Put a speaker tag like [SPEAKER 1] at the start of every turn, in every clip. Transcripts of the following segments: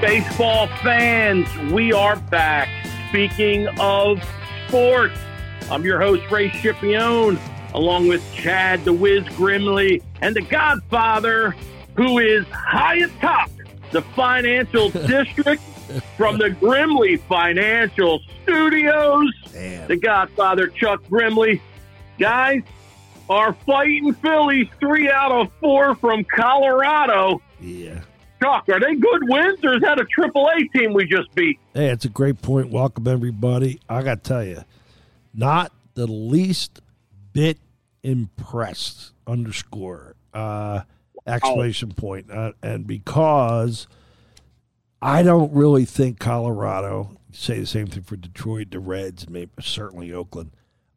[SPEAKER 1] Baseball fans, we are back. Speaking of sports, I'm your host, Ray Scipione, along with Chad the Wiz Grimley and the Godfather, who is high atop the financial district from the Grimley Financial Studios.
[SPEAKER 2] Damn.
[SPEAKER 1] The Godfather, Chuck Grimley. Guys, our fighting Phillies, three out of four from Colorado.
[SPEAKER 2] Yeah.
[SPEAKER 1] Are they good wins or is that a triple A team we just beat?
[SPEAKER 2] Hey, it's a great point. Welcome everybody. I got to tell you, not the least bit impressed. Underscore uh, exclamation point. Uh, and because I don't really think Colorado. Say the same thing for Detroit, the Reds, maybe certainly Oakland.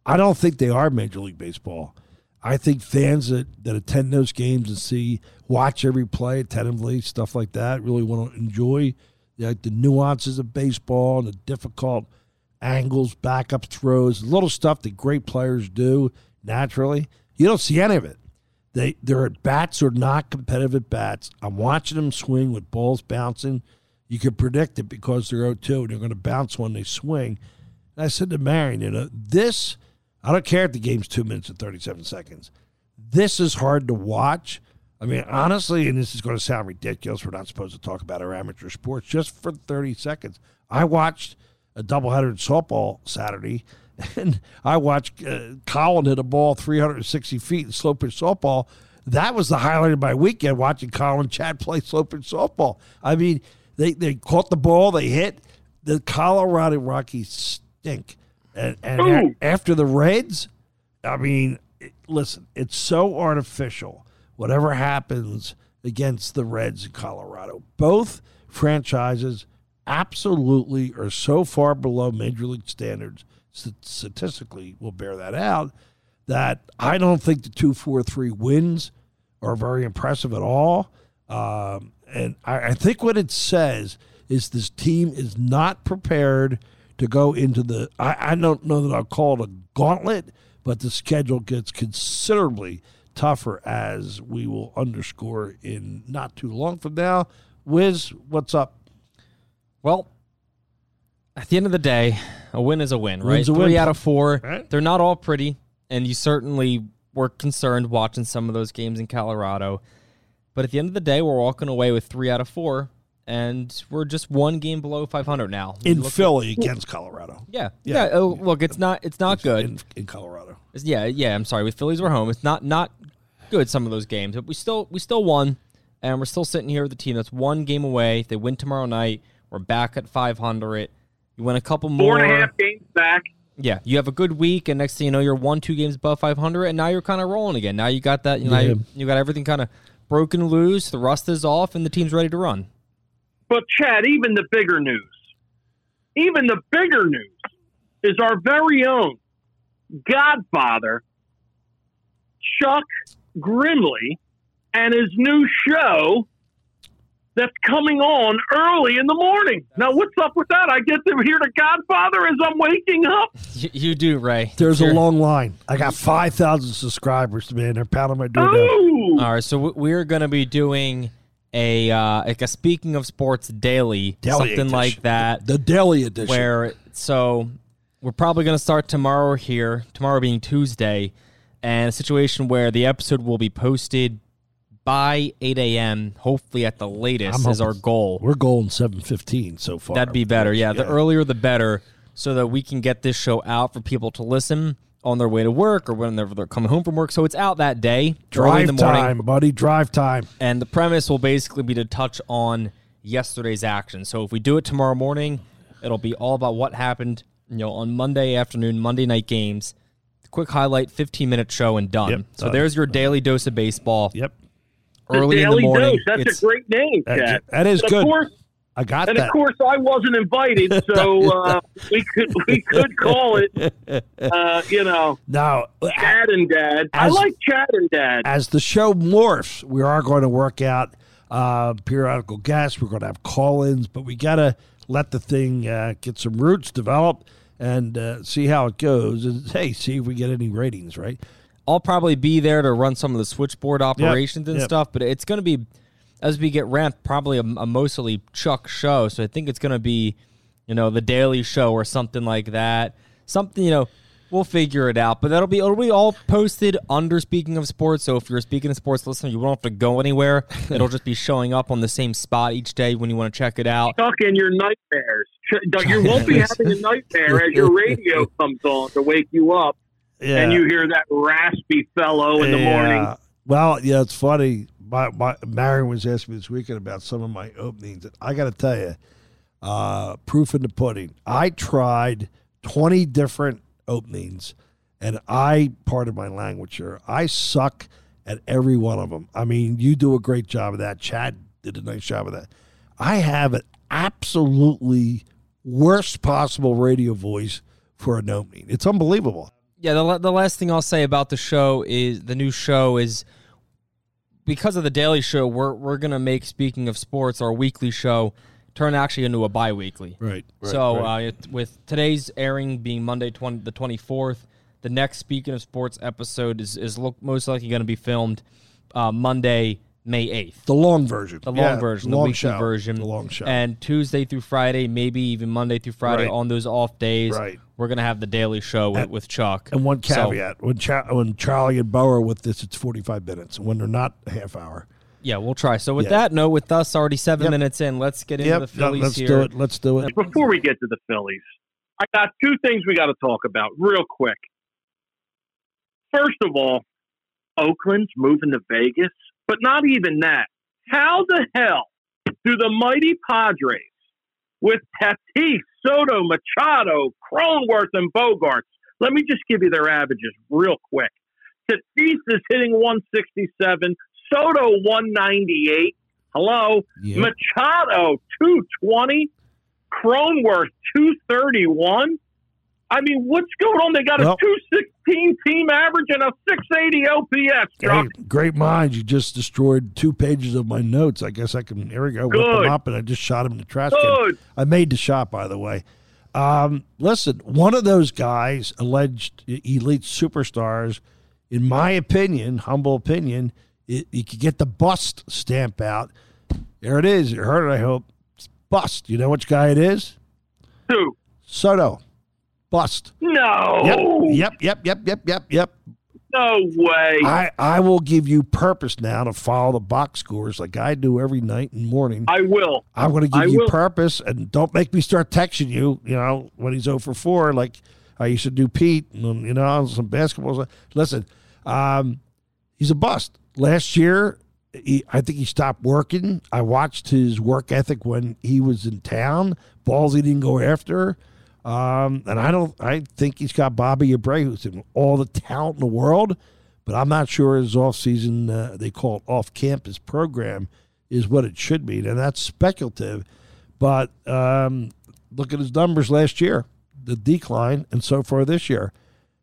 [SPEAKER 2] I don't think they are Major League Baseball. I think fans that, that attend those games and see, watch every play attentively, stuff like that, really want to enjoy like the nuances of baseball and the difficult angles, backup throws, little stuff that great players do naturally. You don't see any of it. They their at bats are not competitive at bats. I'm watching them swing with balls bouncing. You can predict it because they're 0-2 and they're going to bounce when they swing. And I said to Marion, you know, this I don't care if the game's two minutes and 37 seconds. This is hard to watch. I mean, honestly, and this is going to sound ridiculous. We're not supposed to talk about our amateur sports just for 30 seconds. I watched a doubleheader in softball Saturday, and I watched uh, Colin hit a ball 360 feet in slow pitch softball. That was the highlight of my weekend watching Colin Chad play slow pitch softball. I mean, they, they caught the ball, they hit. The Colorado Rockies stink. And, and a- after the Reds, I mean, it, listen, it's so artificial. Whatever happens against the Reds in Colorado, both franchises absolutely are so far below major league standards. st- Statistically, will bear that out. That I don't think the two, four, three wins are very impressive at all. Um, and I, I think what it says is this team is not prepared to go into the. I, I don't know that I'll call it a gauntlet, but the schedule gets considerably tougher as we will underscore in not too long from now. Wiz, what's up?
[SPEAKER 3] Well, at the end of the day, a win is a win, right?
[SPEAKER 2] Win's a
[SPEAKER 3] Three
[SPEAKER 2] win.
[SPEAKER 3] out of four.
[SPEAKER 2] Right.
[SPEAKER 3] They're not all pretty, and you certainly were concerned watching some of those games in Colorado. But at the end of the day, we're walking away with three out of four, and we're just one game below 500 now. You
[SPEAKER 2] In
[SPEAKER 3] look at-
[SPEAKER 2] Philly against Colorado.
[SPEAKER 3] yeah,
[SPEAKER 2] Yeah.
[SPEAKER 3] yeah. oh, look, it's not, it's not good.
[SPEAKER 2] In, in Colorado.
[SPEAKER 3] It's- yeah, yeah. I'm sorry. With Phillies, we're home. It's not not good. Some of those games, but we still we still won, and we're still sitting here with a team that's one game away. If they win tomorrow night, we're back at 500. You win a couple more.
[SPEAKER 1] Four and a half games back.
[SPEAKER 3] Yeah, you have a good week, and next thing you know, you're one two games above 500, and now you're kind of rolling again. Now you got that. You know,
[SPEAKER 2] Yeah.
[SPEAKER 3] you, you got everything kind of broken loose. The rust is off, and the team's ready to run.
[SPEAKER 1] But Chad, even the bigger news, even the bigger news is our very own Godfather, Chuck Grimley, and his new show that's coming on early in the morning. Now, what's up with that? I get to hear the Godfather as I'm waking up.
[SPEAKER 3] You, you do, Ray.
[SPEAKER 2] There's
[SPEAKER 3] Sure.
[SPEAKER 2] a long line. I got 5,000 subscribers, man. They're pounding my door down.
[SPEAKER 3] All right, so we're going to be doing a uh, like a speaking of sports daily, something
[SPEAKER 2] edition.
[SPEAKER 3] like that.
[SPEAKER 2] The daily edition.
[SPEAKER 3] where so we're probably going to start tomorrow here tomorrow being tuesday and a situation where the episode will be posted by 8 a.m hopefully at the latest
[SPEAKER 2] I'm
[SPEAKER 3] is our goal
[SPEAKER 2] We're going 715 so far.
[SPEAKER 3] that'd be better yeah, the earlier the better so that we can get this show out for people to listen on their way to work or whenever they're coming home from work so it's out that day early in
[SPEAKER 2] Drive
[SPEAKER 3] the morning
[SPEAKER 2] time, buddy. Drive time.
[SPEAKER 3] and the premise will basically be to touch on yesterday's action. So if we do it tomorrow morning, it'll be all about what happened, you know, on Monday afternoon, Monday night games. Quick highlight, 15 minute show and done.
[SPEAKER 2] Yep,
[SPEAKER 3] so
[SPEAKER 2] done.
[SPEAKER 3] there's your daily dose of baseball
[SPEAKER 2] Yep.
[SPEAKER 3] early
[SPEAKER 1] the
[SPEAKER 3] in the morning.
[SPEAKER 1] Dose. That's
[SPEAKER 3] It's-
[SPEAKER 1] a great name,
[SPEAKER 2] That-
[SPEAKER 1] Chad.
[SPEAKER 2] that is
[SPEAKER 1] And
[SPEAKER 2] good.
[SPEAKER 1] Of course,
[SPEAKER 2] I got
[SPEAKER 1] and
[SPEAKER 2] that.
[SPEAKER 1] of course, I wasn't invited, so uh, we could we could call it, uh, you know,
[SPEAKER 2] now,
[SPEAKER 1] Chad and Dad. I like Chad and Dad.
[SPEAKER 2] as the show morphs, we are going to work out uh, periodical guests. We're going to have call-ins, but we got to let the thing uh, get some roots develop and uh, see how it goes. And hey, see if we get any ratings. Right?
[SPEAKER 3] I'll probably be there to run some of the switchboard operations and
[SPEAKER 2] yep.
[SPEAKER 3] stuff, but it's going to be as we get ramped, probably a, a mostly Chuck show. So I think it's going to be, you know, the Daily Show or something like that. Something, you know, we'll figure it out. But that'll be it'll be all posted under Speaking of Sports. So if you're a Speaking of Sports listener, you won't have to go anywhere. It'll just be showing up on the same spot each day when you want to check it out.
[SPEAKER 1] Stuck in your nightmares. You won't be having a nightmare as your radio comes on to wake you up
[SPEAKER 2] Yeah.
[SPEAKER 1] and you hear that raspy fellow in the morning.
[SPEAKER 2] Well, yeah, it's funny. My, my Marion was asking me this weekend about some of my openings. And I got to tell you, uh, proof in the pudding. I tried twenty different openings, and I, part of my language here, I suck at every one of them. I mean, you do a great job of that. Chad did a nice job of that. I have an absolutely worst possible radio voice for an opening. It's unbelievable.
[SPEAKER 3] Yeah, the, the last thing I'll say about the show is the new show is because of the daily show, we're we're gonna make speaking of sports our weekly show turn actually into a bi-weekly.
[SPEAKER 2] Right.
[SPEAKER 3] so Uh, it, with today's airing being Monday 20, the twenty fourth, the next speaking of sports episode is is look, most likely going to be filmed uh, Monday May eighth.
[SPEAKER 2] The long version.
[SPEAKER 3] The long
[SPEAKER 2] Yeah,
[SPEAKER 3] version, the
[SPEAKER 2] long
[SPEAKER 3] weekly
[SPEAKER 2] show.
[SPEAKER 3] version,
[SPEAKER 2] The long show.
[SPEAKER 3] and Tuesday through Friday, maybe even Monday through Friday
[SPEAKER 2] Right.
[SPEAKER 3] on those off days.
[SPEAKER 2] Right.
[SPEAKER 3] We're gonna have the daily show with, with Chuck.
[SPEAKER 2] and one
[SPEAKER 3] So-
[SPEAKER 2] caveat: when Cha- when Charlie and Bo are with this, it's forty five minutes. When they're not, a half hour.
[SPEAKER 3] Yeah, we'll try. So with
[SPEAKER 2] Yeah.
[SPEAKER 3] that note, with us already seven
[SPEAKER 2] Yep.
[SPEAKER 3] minutes in, let's get into the
[SPEAKER 2] no,
[SPEAKER 3] Phillies
[SPEAKER 2] let's
[SPEAKER 3] here.
[SPEAKER 2] do it. Let's do it.
[SPEAKER 1] Before we get to the Phillies, I got two things we got to talk about real quick. First of all, Oakland's moving to Vegas, but not even that. How the hell do the mighty Padres with Tatis, Soto, Machado, Cronenworth, and Bogaerts? Let me just give you their averages real quick. Tatis is hitting 167, Soto 198. Hello,
[SPEAKER 2] Yeah.
[SPEAKER 1] Machado 220, Cronenworth 231. I mean, what's going on? They got a
[SPEAKER 2] Well-
[SPEAKER 1] 216 team average and a 680 OPS.
[SPEAKER 2] Hey, great minds! You just destroyed two pages of my notes. I guess I can. Here we go. Whip them up, and I just shot him in the trash can.
[SPEAKER 1] Good.
[SPEAKER 2] I made the shot, by the way. Um, listen, one of those guys, alleged elite superstars, in my opinion, humble opinion, it, you could get the bust stamp out. There it is. You heard it, I hope. It's bust. You know which guy it is?
[SPEAKER 1] Two.
[SPEAKER 2] Soto. Bust.
[SPEAKER 1] No.
[SPEAKER 2] Yep, yep, yep, yep, yep, yep.
[SPEAKER 1] No way.
[SPEAKER 2] I, I will give you purpose now to follow the box scores like I do every night and morning.
[SPEAKER 1] I will.
[SPEAKER 2] I'm going to give
[SPEAKER 1] I
[SPEAKER 2] you
[SPEAKER 1] will.
[SPEAKER 2] purpose, and don't make me start texting you. You know when he's 0 for four, like I used to do Pete. And, you know some basketball. Listen, um, he's a bust. Last year, he, I think he stopped working. I watched his work ethic when he was in town. Balls he didn't go after. Um, and I don't. I think he's got Bobby Abreu and all the talent in the world, but I'm not sure his off-season uh, they call it off-campus program is what it should be, and that's speculative. But um, look at his numbers last year, the decline, and so far this year.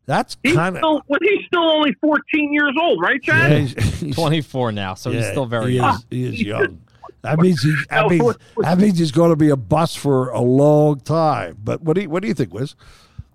[SPEAKER 2] That's kind of
[SPEAKER 1] still, well, he's still only 14 years old, right, Chad?
[SPEAKER 2] yeah, he's, he's-
[SPEAKER 3] Twenty four now, so he's still very
[SPEAKER 2] he
[SPEAKER 3] young.
[SPEAKER 2] is, he is young. That means he. That
[SPEAKER 1] No,
[SPEAKER 2] means,
[SPEAKER 1] what- what-
[SPEAKER 2] that means he's going to be a bust for a long time. But what do you what do you think, Wiz?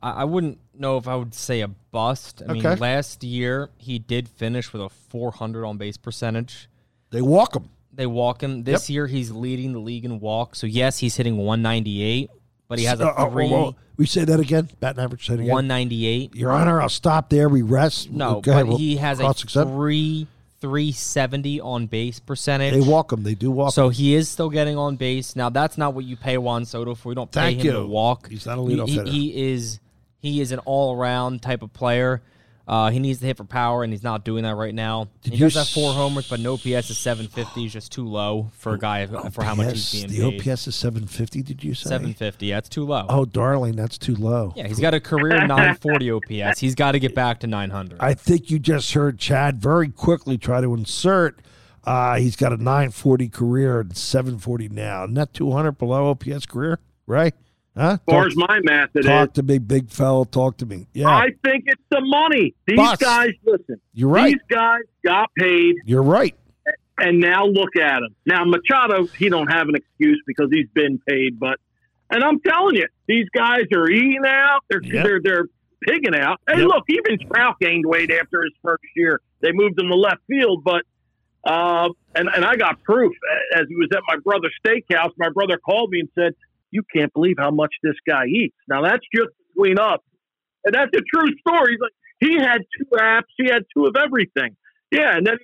[SPEAKER 3] I, I wouldn't know if I would say a bust. I mean, last year he did finish with a 400 on base percentage.
[SPEAKER 2] They walk him.
[SPEAKER 3] They walk him. This year he's leading the league in walk. So yes, he's hitting 198, but he has
[SPEAKER 2] Uh,
[SPEAKER 3] a
[SPEAKER 2] uh,
[SPEAKER 3] three
[SPEAKER 2] well, we say that again. Batting average. Say it again.
[SPEAKER 3] 198.
[SPEAKER 2] Your Honor, I'll stop there. We rest.
[SPEAKER 3] No,
[SPEAKER 2] Okay,
[SPEAKER 3] but
[SPEAKER 2] well,
[SPEAKER 3] he has a
[SPEAKER 2] cross accept.
[SPEAKER 3] three 370 on base percentage.
[SPEAKER 2] They walk him. They do walk.
[SPEAKER 3] So he is still getting on base. Now that's not what you pay Juan Soto for. We don't pay
[SPEAKER 2] Thank
[SPEAKER 3] him
[SPEAKER 2] you.
[SPEAKER 3] to walk.
[SPEAKER 2] He's not a leadoff
[SPEAKER 3] he,
[SPEAKER 2] hitter.
[SPEAKER 3] he is he is an all around type of player. Uh, he needs to hit for power, and he's not doing that right now. he
[SPEAKER 2] you
[SPEAKER 3] does have four homers, but no PS is 750. He's just too low for a guy for how much he's
[SPEAKER 2] OPS,
[SPEAKER 3] being
[SPEAKER 2] the
[SPEAKER 3] paid.
[SPEAKER 2] OPS is seven fifty. Did you say?
[SPEAKER 3] 750. Yeah, it's too low.
[SPEAKER 2] Oh, darling, that's too low.
[SPEAKER 3] Yeah, he's got a career 940 OPS. He's got to get back to 900.
[SPEAKER 2] I think you just heard Chad very quickly try to insert. Uh, he's got a 940 career and 740 now. Isn't that 200 below OPS career? Right? Huh?
[SPEAKER 1] As far
[SPEAKER 2] Talk,
[SPEAKER 1] as my math, it is.
[SPEAKER 2] talk to me, big fella. Talk to me. Yeah,
[SPEAKER 1] I think it's the money. These
[SPEAKER 2] Bust.
[SPEAKER 1] guys, listen.
[SPEAKER 2] you're right.
[SPEAKER 1] These guys got paid,
[SPEAKER 2] You're right.
[SPEAKER 1] and now look at him. Now Machado, he don't have an excuse because he's been paid, but and I'm telling you, these guys are eating out. They're
[SPEAKER 2] Yep.
[SPEAKER 1] they're they're pigging out. Hey,
[SPEAKER 2] Yep.
[SPEAKER 1] look, even Trout gained weight after his first year. They moved him to left field, but Uh, and, and I got proof as he was at my brother's steakhouse. My brother called me and said, You can't believe how much this guy eats. Now, that's just between us. And that's a true story. He's like, he had two apps, he had two of everything. Yeah. And then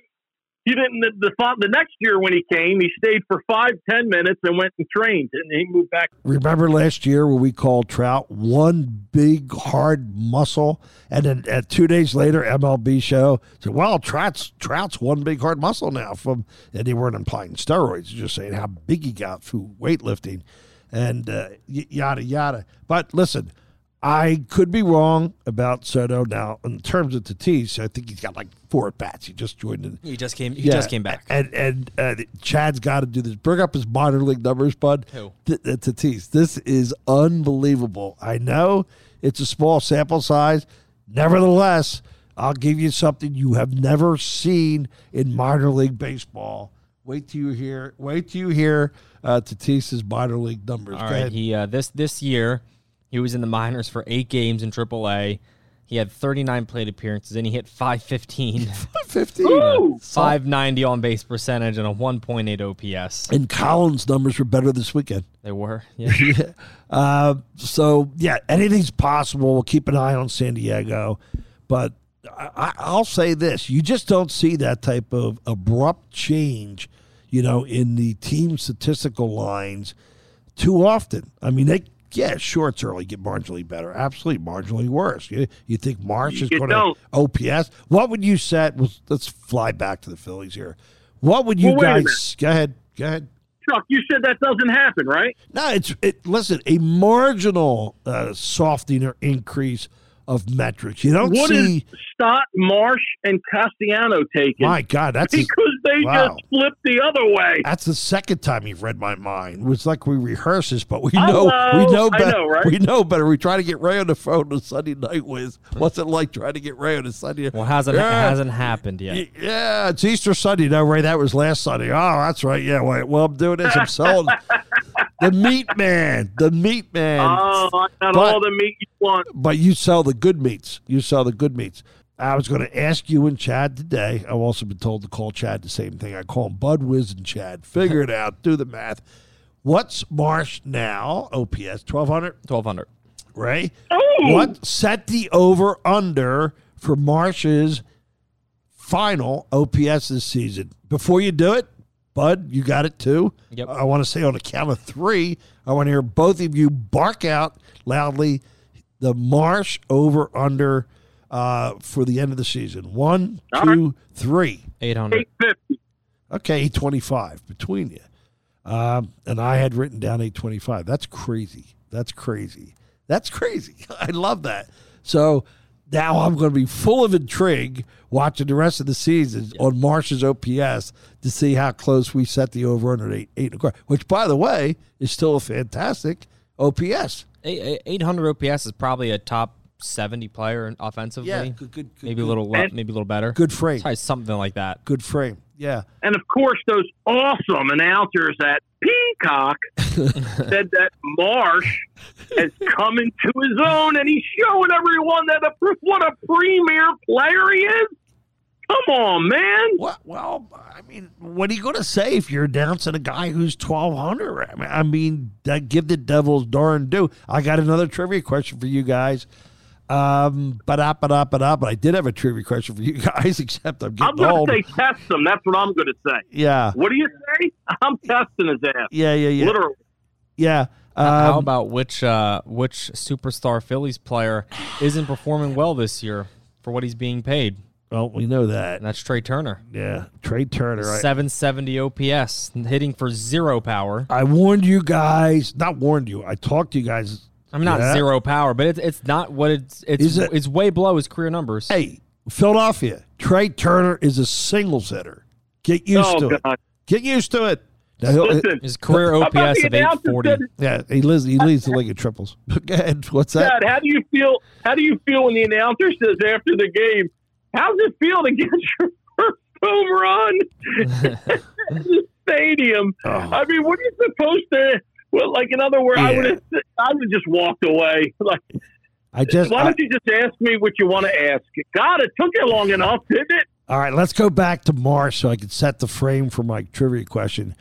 [SPEAKER 1] he didn't, the, the, the next year when he came, he stayed for five, ten minutes and went and trained and he moved back.
[SPEAKER 2] Remember last year when we called Trout one big hard muscle, and then two days later, MLB show said, "Well, Trout's Trout's one big hard muscle now." From and they weren't implying steroids, just saying how big he got through weightlifting, and uh, yada yada. But listen, I could be wrong about Soto now in terms of Tatis. I think he's got like four at bats. He just joined in.
[SPEAKER 3] He just came. He yeah. just came back.
[SPEAKER 2] And and uh, Chad's got to do this. Bring up his minor league numbers, bud.
[SPEAKER 3] Who?
[SPEAKER 2] Th- uh, Tatis. This is unbelievable. I know it's a small sample size. Nevertheless, I'll give you something you have never seen in minor league baseball. Wait till you hear. Wait till you hear uh, Tatis's minor league numbers.
[SPEAKER 3] All Go right, ahead. he uh, this this year he was in the minors for eight games in AAA. He had 39 plate appearances and he hit 515.
[SPEAKER 2] 515.
[SPEAKER 3] 590 on base percentage and a 1.8 OPS.
[SPEAKER 2] And Collins' numbers were better this weekend.
[SPEAKER 3] They were. Yeah.
[SPEAKER 2] yeah. Uh, so, yeah, anything's possible. We'll keep an eye on San Diego. But I, I'll say this you just don't see that type of abrupt change, you know, in the team statistical lines too often. I mean, they yeah, sure, it's early, get marginally better. Absolutely, marginally worse. You, you think Marsh is going to OPS? What would you set? Was let's fly back to the Phillies here. What would you well, guys? Go ahead. Go ahead.
[SPEAKER 1] Chuck, you said that doesn't happen, right?
[SPEAKER 2] No, it's it. Listen, a marginal uh, softening or increase of metrics. You don't
[SPEAKER 1] what
[SPEAKER 2] see
[SPEAKER 1] Stott, Marsh, and Castiano taken.
[SPEAKER 2] My God, that's
[SPEAKER 1] because a, they wow. just flipped the other way.
[SPEAKER 2] That's the second time you've read my mind. It's like we rehearse this, but we know, we know better.
[SPEAKER 1] Know, right?
[SPEAKER 2] We know better. We try to get Ray on the phone on Sunday night with what's it like trying to get Ray on a Sunday?
[SPEAKER 3] Well, hasn't yeah. hasn't happened yet.
[SPEAKER 2] Yeah, it's Easter Sunday. No, Ray, that was last Sunday. Oh, that's right. Yeah, wait, well, I'm doing this. I'm selling the meat man, the meat man.
[SPEAKER 1] Oh, I got but, all the meat you want.
[SPEAKER 2] But you sell the good meats. You sell the good meats. I was going to ask you and Chad today. I've also been told to call Chad the same thing. I call him Bud Wiz and Chad. Figure it out. Do the math. What's Marsh now? OPS 1200?
[SPEAKER 3] 1200.
[SPEAKER 2] Ray? Oh. What set the over under for Marsh's final OPS this season? Before you do it, Bud, you got it too.
[SPEAKER 3] Yep.
[SPEAKER 2] I want to say on a count of three, I want to hear both of you bark out loudly the Marsh over under uh, for the end of the season. One, All two, right. three.
[SPEAKER 3] 800.
[SPEAKER 1] 850.
[SPEAKER 2] Okay, 825 between you. Um, and I had written down 825. That's crazy. That's crazy. That's crazy. I love that. So now I'm going to be full of intrigue watching the rest of the season yeah. on Marsh's OPS to see how close we set the over under eight, eight and a quarter, which, by the way, is still a fantastic OPS.
[SPEAKER 3] 800 OPS is probably a top 70 player offensively.
[SPEAKER 2] Yeah, good, good, good
[SPEAKER 3] maybe good. a little, maybe a little better.
[SPEAKER 2] Good frame.
[SPEAKER 3] Probably something like that.
[SPEAKER 2] Good frame. Yeah.
[SPEAKER 1] And of course, those awesome announcers at Peacock said that Marsh has come into his own, and he's showing everyone that a, what a premier player he is. Come on, man.
[SPEAKER 2] Well, well, I mean, what are you going to say if you're announcing a guy who's 1,200? I mean, I mean give the Devils darn due. I got another trivia question for you guys. Um, but up, but up, but up. But I did have a trivia question for you guys, except I'm getting I'm
[SPEAKER 1] going to say test them. That's what I'm going to say.
[SPEAKER 2] Yeah.
[SPEAKER 1] What do you say? I'm testing his ass.
[SPEAKER 2] Yeah, yeah, yeah.
[SPEAKER 1] Literally.
[SPEAKER 2] Yeah.
[SPEAKER 3] Um, How about which uh, which superstar Phillies player isn't performing well this year for what he's being paid?
[SPEAKER 2] Well, we know that.
[SPEAKER 3] And that's Trea Turner.
[SPEAKER 2] Yeah, Trea Turner. Right?
[SPEAKER 3] 770 OPS, hitting for zero power.
[SPEAKER 2] I warned you guys. Not warned you. I talked to you guys.
[SPEAKER 3] I'm not yeah. zero power, but it's it's not what it's it's it, it's way below his career numbers.
[SPEAKER 2] Hey, Philadelphia, Trea Turner is a singles hitter. Get used oh, to God. it. Get used to it.
[SPEAKER 1] Listen,
[SPEAKER 3] his career OPS of 840.
[SPEAKER 2] yeah, he leads he leads the league in triples. Go ahead. What's that?
[SPEAKER 1] Dad, how do you feel? How do you feel when the announcer says after the game? How's it feel to get your first home run in the stadium? Oh. I mean, what are you supposed to? Well, like in other words, yeah. I would have I would have just walked away. Like,
[SPEAKER 2] I just
[SPEAKER 1] why don't you just ask me what you want to ask? God, it took you long enough, didn't it?
[SPEAKER 2] All right, let's go back to Marsh so I can set the frame for my trivia question.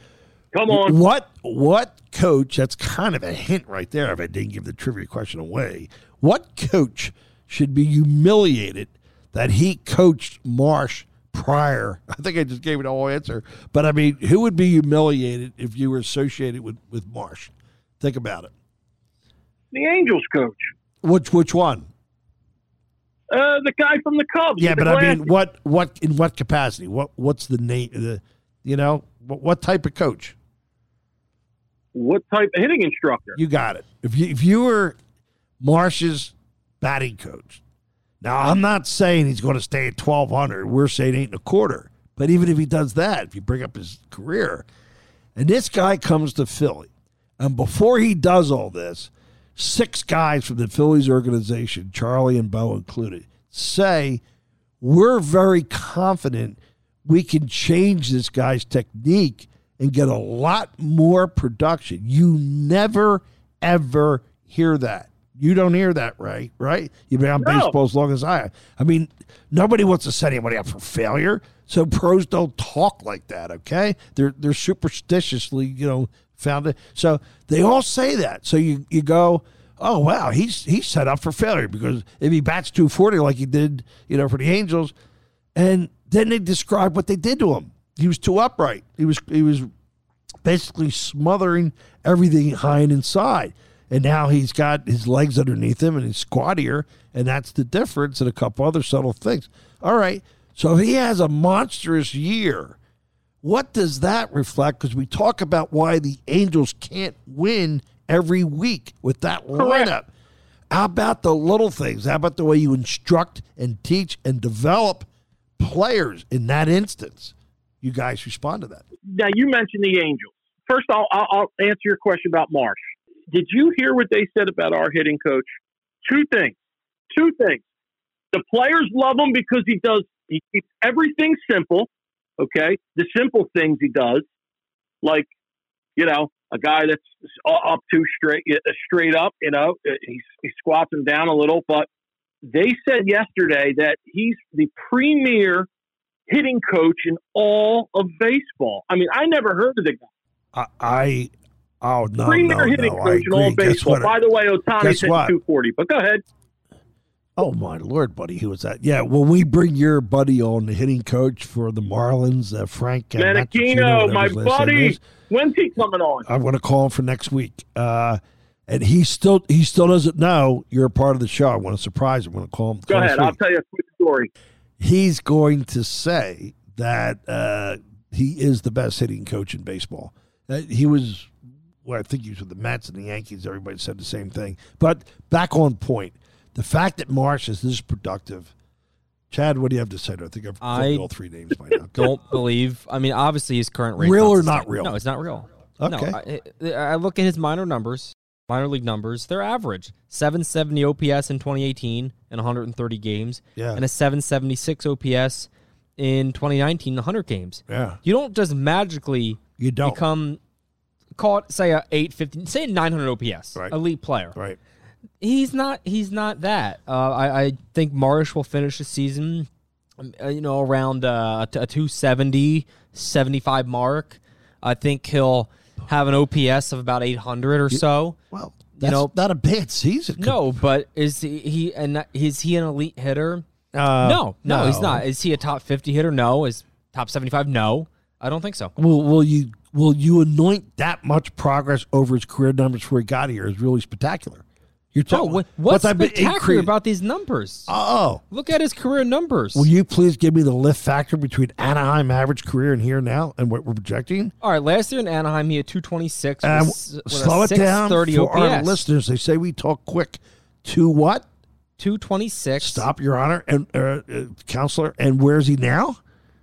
[SPEAKER 1] Come on.
[SPEAKER 2] What what coach? That's kind of a hint right there. If I didn't give the trivia question away, what coach should be humiliated that he coached Marsh prior? I think I just gave it the whole answer, but I mean, who would be humiliated if you were associated with with Marsh? Think about it.
[SPEAKER 1] The Angels coach.
[SPEAKER 2] Which which one?
[SPEAKER 1] Uh, the guy from the Cubs.
[SPEAKER 2] Yeah, but I mean, what what in what capacity? What what's the name? The you know what, what type of coach?
[SPEAKER 1] what type of hitting instructor?
[SPEAKER 2] You got it. If you if you were Marsh's batting coach, now I'm not saying he's going to stay at twelve hundred. We're saying eight and a quarter. But even if he does that, if you bring up his career, and this guy comes to Philly, and before he does all this, six guys from the Phillies organization, Charlie and Bo included, say we're very confident we can change this guy's technique and get a lot more production. You never, ever hear that. You don't hear that, right? Right? You've been on
[SPEAKER 1] No.
[SPEAKER 2] baseball as long as I have. I mean, nobody wants to set anybody up for failure. So pros don't talk like that, okay? They're they're superstitiously, you know, founded. So they all say that. So you you go, oh wow, he's he's set up for failure because if he bats 240 like he did, you know, for the Angels, and then they describe what they did to him. He was too upright. He was he was basically smothering everything high and inside. And now he's got his legs underneath him and he's squattier, and that's the difference and a couple other subtle things. All right. So if he has a monstrous year, what does that reflect? Because we talk about why the Angels can't win every week with that lineup. How about the little things? How about the way you instruct and teach and develop players in that instance? You guys respond to that.
[SPEAKER 1] now you mentioned the Angels. First, I'll, I'll, I'll answer your question about Marsh. Did you hear what they said about our hitting coach? Two things. Two things. The players love him because he does. He keeps everything simple. Okay, the simple things he does, like you know, a guy that's up too straight, uh, straight up. You know, uh, he he squats him down a little, but they said yesterday that he's the premier hitting coach in all of baseball. I mean, I never heard of the guy.
[SPEAKER 2] I, I oh no,
[SPEAKER 1] premier
[SPEAKER 2] no,
[SPEAKER 1] hitting
[SPEAKER 2] no, I
[SPEAKER 1] coach in all. Baseball.
[SPEAKER 2] what?
[SPEAKER 1] By the way,
[SPEAKER 2] Ohtani's
[SPEAKER 1] hitting 240. But go ahead.
[SPEAKER 2] Oh my lord, buddy, who was that? Yeah, when we bring your buddy on, the hitting coach for the Marlins, uh, Frank
[SPEAKER 1] Manichino, my buddy. When's he coming on?
[SPEAKER 2] I'm going to call him for next week. Uh, and he still he still doesn't know you're a part of the show. I want to surprise him. I'm going to call him.
[SPEAKER 1] Go ahead. I'll tell you a quick story.
[SPEAKER 2] He's going to say that uh, he is the best hitting coach in baseball. Uh, he was, well, I think he was with the Mets and the Yankees. Everybody said the same thing. But back on point, the fact that Marsh is this productive. Chad, what do you have to say? I think I've
[SPEAKER 3] I
[SPEAKER 2] all three names by now.
[SPEAKER 3] Don't believe. I mean, obviously his current rate.
[SPEAKER 2] Real or not real?
[SPEAKER 3] No, it's not real.
[SPEAKER 2] Okay.
[SPEAKER 3] No, I, I look at his minor numbers, minor league numbers. They're average. 770 OPS in 2018 in 130 games,
[SPEAKER 2] Yeah.
[SPEAKER 3] and a 776 OPS in 2019 in 100 games.
[SPEAKER 2] Yeah.
[SPEAKER 3] You don't just magically
[SPEAKER 2] You don't.
[SPEAKER 3] become call it say a 850 say a 900 OPS
[SPEAKER 2] Right.
[SPEAKER 3] elite player.
[SPEAKER 2] right.
[SPEAKER 3] He's not. He's not that. Uh, I, I think Marsh will finish the season, uh, you know, around uh, a 270, 75 mark. I think he'll have an OPS of about 800 or so.
[SPEAKER 2] Well, that's
[SPEAKER 3] know-
[SPEAKER 2] not a bad season.
[SPEAKER 3] No, but is he, he and is he an elite hitter?
[SPEAKER 2] Uh,
[SPEAKER 3] no, no, he's not. Is he a top 50 hitter? No. Is top 75? No. I don't think so.
[SPEAKER 2] Will will you will you anoint that much progress over his career numbers before he got here is really spectacular. You're
[SPEAKER 3] No,
[SPEAKER 2] talking
[SPEAKER 3] what, what's spectacular
[SPEAKER 2] increase-
[SPEAKER 3] about these numbers?
[SPEAKER 2] Oh,
[SPEAKER 3] Look at his career numbers.
[SPEAKER 2] will you please give me the lift factor between Anaheim average career and here now and what we're projecting?
[SPEAKER 3] All right, last year in Anaheim, he had 226
[SPEAKER 2] Uh,
[SPEAKER 3] a s- with
[SPEAKER 2] slow it down
[SPEAKER 3] 630
[SPEAKER 2] for our listeners. They say we talk quick. To what?
[SPEAKER 3] 226.
[SPEAKER 2] Stop, Your Honor, and uh, uh, counselor. And where's he now?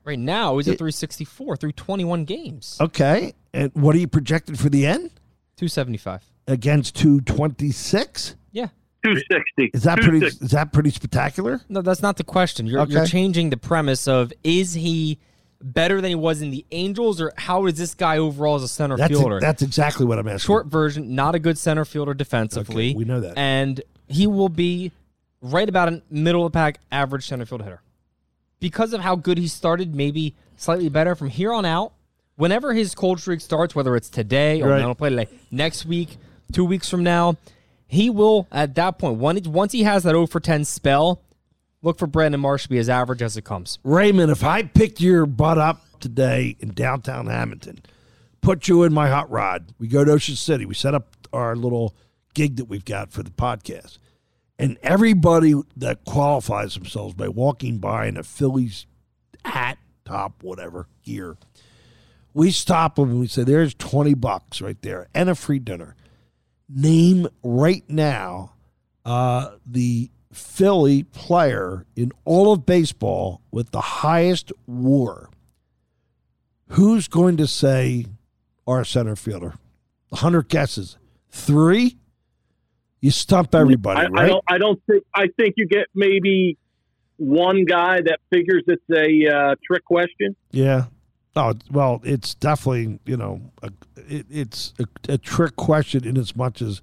[SPEAKER 3] Right now, he's at 364 through 21 games.
[SPEAKER 2] Okay, and what are you projected for the end
[SPEAKER 3] 275.
[SPEAKER 2] against two twenty six?
[SPEAKER 3] Yeah.
[SPEAKER 1] 260.
[SPEAKER 2] Is that pretty? Is that pretty spectacular?
[SPEAKER 3] No, that's not the question. You're, you're changing the premise of is he better than he was in the Angels, or how is this guy overall as a center
[SPEAKER 2] That's
[SPEAKER 3] fielder?
[SPEAKER 2] that's exactly what I'm asking.
[SPEAKER 3] Short version, not a good center fielder defensively.
[SPEAKER 2] Okay, we know that.
[SPEAKER 3] And he will be right about a middle of the pack average center field hitter. Because of how good he started, maybe slightly better from here on out. Whenever his cold streak starts, whether it's today or
[SPEAKER 2] Right.
[SPEAKER 3] play today, next week, two weeks from now, he will at that point once once he has that 0 for 10 spell, look for Brandon Marsh to be as average as it comes.
[SPEAKER 2] Raymond, if I picked your butt up today in downtown Hamilton, put you in my hot rod, we go to Ocean City, we set up our little gig that we've got for the podcast, and everybody that qualifies themselves by walking by in a Phillies hat, top, whatever, gear, we stop them and we say, there's 20 bucks right there and a free dinner. Name right now uh, the Philly player in all of baseball with the highest war. Who's going to say our center fielder? 100 guesses. Three? You stump everybody,
[SPEAKER 1] I,
[SPEAKER 2] right?
[SPEAKER 1] I don't. I don't think. I think you get maybe one guy that figures it's a uh, trick question.
[SPEAKER 2] Yeah. Oh well, it's definitely you know a, it, it's a, a trick question in as much as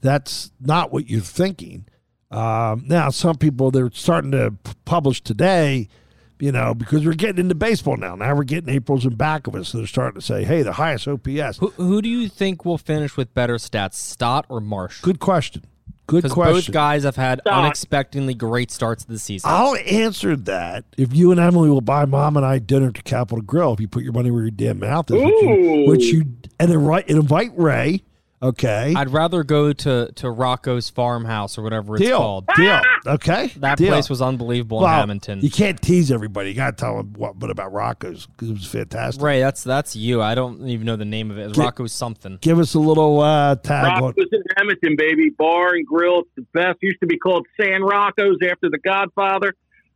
[SPEAKER 2] that's not what you're thinking. Um, now, some people they're starting to publish today, you know, because we're getting into baseball now. Now we're getting April's in back of us, so they're starting to say, "Hey, the highest OPS."
[SPEAKER 3] Who, who do you think will finish with better stats, Stott or Marsh?
[SPEAKER 2] Good question. Good question.
[SPEAKER 3] both guys have had
[SPEAKER 1] Stott.
[SPEAKER 3] unexpectedly great starts to the season.
[SPEAKER 2] I'll answer that if you and Emily will buy mom and I dinner to Capitol Grill if you put your money where your damn mouth is, which you, which you and invite, and invite Ray. Okay,
[SPEAKER 3] I'd rather go to, to Rocco's farmhouse or whatever it's
[SPEAKER 2] deal,
[SPEAKER 3] called.
[SPEAKER 2] deal. Okay,
[SPEAKER 3] That
[SPEAKER 2] deal.
[SPEAKER 3] place was unbelievable in
[SPEAKER 2] Well,
[SPEAKER 3] Hamilton.
[SPEAKER 2] You can't tease everybody. You got to tell them what, but about Rocco's because it was fantastic.
[SPEAKER 3] Ray, that's that's you. I don't even know the name of it. It's
[SPEAKER 2] Get-
[SPEAKER 3] Rocco's something.
[SPEAKER 2] Give us a little uh, tag on.
[SPEAKER 1] Rocco's in Hamilton, baby. Bar and grill. It's the best. Used to be called San Rocco's after The Godfather.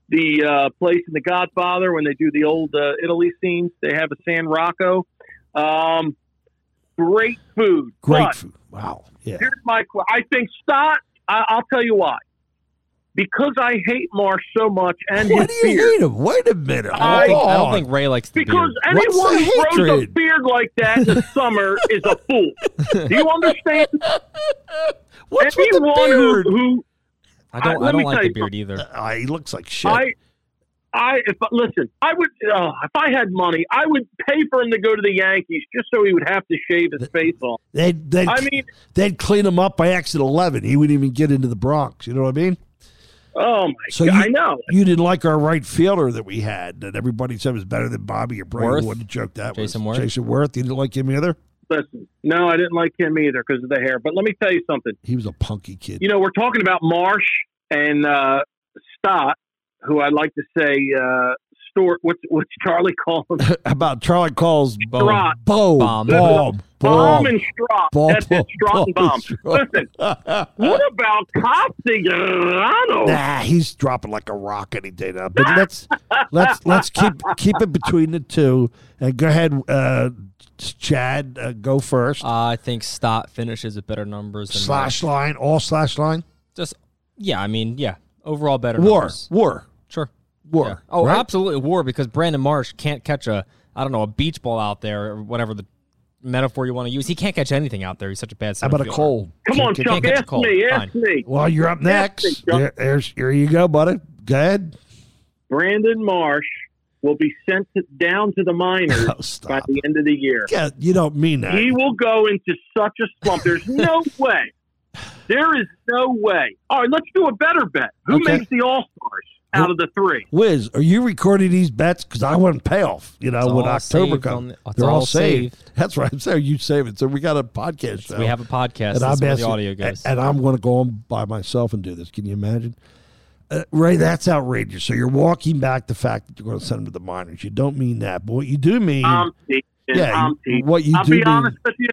[SPEAKER 1] The uh, place in The Godfather when they do the old uh, Italy scenes, they have a San Rocco. Um, great food.
[SPEAKER 2] Great
[SPEAKER 1] But
[SPEAKER 2] food. Wow. Yeah.
[SPEAKER 1] here's my. qu- I think Stott. I, I'll tell you why. Because I hate Marsh so much and
[SPEAKER 2] Why
[SPEAKER 1] his
[SPEAKER 2] do you
[SPEAKER 1] beard.
[SPEAKER 2] hate him? Wait a minute.
[SPEAKER 3] I don't, think, I don't think. Ray likes the
[SPEAKER 1] Because
[SPEAKER 3] beard.
[SPEAKER 2] What's
[SPEAKER 1] anyone
[SPEAKER 2] the
[SPEAKER 1] who grows a beard like that in the summer is a fool. Do you understand?
[SPEAKER 2] What's with the
[SPEAKER 1] Anyone who, who
[SPEAKER 3] I don't.
[SPEAKER 1] I-
[SPEAKER 3] I, don't like
[SPEAKER 1] tell
[SPEAKER 3] the
[SPEAKER 1] you
[SPEAKER 3] beard either.
[SPEAKER 2] Uh, he looks like shit.
[SPEAKER 1] I, I, if listen, I would, uh, if I had money, I would pay for him to go to the Yankees just so he would have to shave his face off.
[SPEAKER 2] they'd, they'd,
[SPEAKER 1] I mean,
[SPEAKER 2] they'd clean him up by exit 11. He wouldn't even get into the Bronx. You know what I mean?
[SPEAKER 1] oh my
[SPEAKER 2] So
[SPEAKER 1] god,
[SPEAKER 2] you-
[SPEAKER 1] I know.
[SPEAKER 2] You didn't like our right fielder that we had that everybody said was better than Bobby or Brady.
[SPEAKER 3] Werth?
[SPEAKER 2] What a joke that
[SPEAKER 3] Jason
[SPEAKER 2] was.
[SPEAKER 3] Werth?
[SPEAKER 2] Jayson Werth. You didn't like him either?
[SPEAKER 1] Listen, no, I didn't like him either because of the hair. But let me tell you something.
[SPEAKER 2] He was a punky kid.
[SPEAKER 1] You know, we're talking about Marsh and uh, Stott, who I'd like to say uh, Stewart. What's what's Charlie call him?
[SPEAKER 2] About Charlie calls
[SPEAKER 3] Boom.
[SPEAKER 1] Strott.
[SPEAKER 2] Bo
[SPEAKER 3] Bomb.
[SPEAKER 2] Bomb.
[SPEAKER 1] Baum
[SPEAKER 2] Bomb.
[SPEAKER 1] and Strott.
[SPEAKER 2] Bomb.
[SPEAKER 1] That's it, Strott and Baum.
[SPEAKER 2] Bomb.
[SPEAKER 1] Listen, what about Castellanos?
[SPEAKER 2] Nah, he's dropping like a rock any day now. But let's let's let's keep keep it between the two. And go ahead, uh, Chad. Uh, go first.
[SPEAKER 3] Uh, I think Stott finishes with better numbers than
[SPEAKER 2] slash
[SPEAKER 3] Marsh.
[SPEAKER 2] line, all slash line.
[SPEAKER 3] Just yeah. I mean, yeah. Overall, better
[SPEAKER 2] War,
[SPEAKER 3] numbers.
[SPEAKER 2] war,
[SPEAKER 3] Sure.
[SPEAKER 2] war.
[SPEAKER 3] Yeah. Oh,
[SPEAKER 2] right?
[SPEAKER 3] absolutely war because Brandon Marsh can't catch a I don't know a beach ball out there or whatever the metaphor you want to use. He can't catch anything out there. He's such a bad.
[SPEAKER 2] How
[SPEAKER 3] center
[SPEAKER 2] about a cold?
[SPEAKER 1] Come on,
[SPEAKER 3] Can't-
[SPEAKER 1] Chuck.
[SPEAKER 3] can't catch a
[SPEAKER 1] Ask
[SPEAKER 3] cold.
[SPEAKER 1] me. Ask
[SPEAKER 3] Fine.
[SPEAKER 1] me.
[SPEAKER 2] Well, you're up next.
[SPEAKER 1] Chuck.
[SPEAKER 2] There, there's, here you go, buddy. Go ahead.
[SPEAKER 1] Brandon Marsh will be sent to, down to the minors
[SPEAKER 2] Oh,
[SPEAKER 1] by the end of the year.
[SPEAKER 2] Yeah, you don't mean that.
[SPEAKER 1] He will go into such a slump. There's no way. There is no way. All right, let's do a better bet. Who
[SPEAKER 2] Okay.
[SPEAKER 1] makes the All Stars out of the three?
[SPEAKER 2] Wiz, are you recording these bets? Because I want payoff. You know,
[SPEAKER 3] It's
[SPEAKER 2] when October comes,
[SPEAKER 3] on the- it's
[SPEAKER 2] they're all,
[SPEAKER 3] all
[SPEAKER 2] saved.
[SPEAKER 3] saved.
[SPEAKER 2] That's right. I'm saying you save it. So we got a podcast. Show.
[SPEAKER 3] We have a podcast.
[SPEAKER 2] and I'm
[SPEAKER 3] where the audio goes.
[SPEAKER 2] and I'm going to go on by myself and do this. Can you imagine? Uh, Ray, that's outrageous. So you're walking back the fact that you're going to send them to the minors. You don't mean that, but what you do mean,
[SPEAKER 1] I'm
[SPEAKER 2] yeah,
[SPEAKER 1] I'm
[SPEAKER 2] you-
[SPEAKER 1] teasing.
[SPEAKER 2] what you
[SPEAKER 1] I'll
[SPEAKER 2] do
[SPEAKER 1] be
[SPEAKER 2] mean,
[SPEAKER 1] honest with you.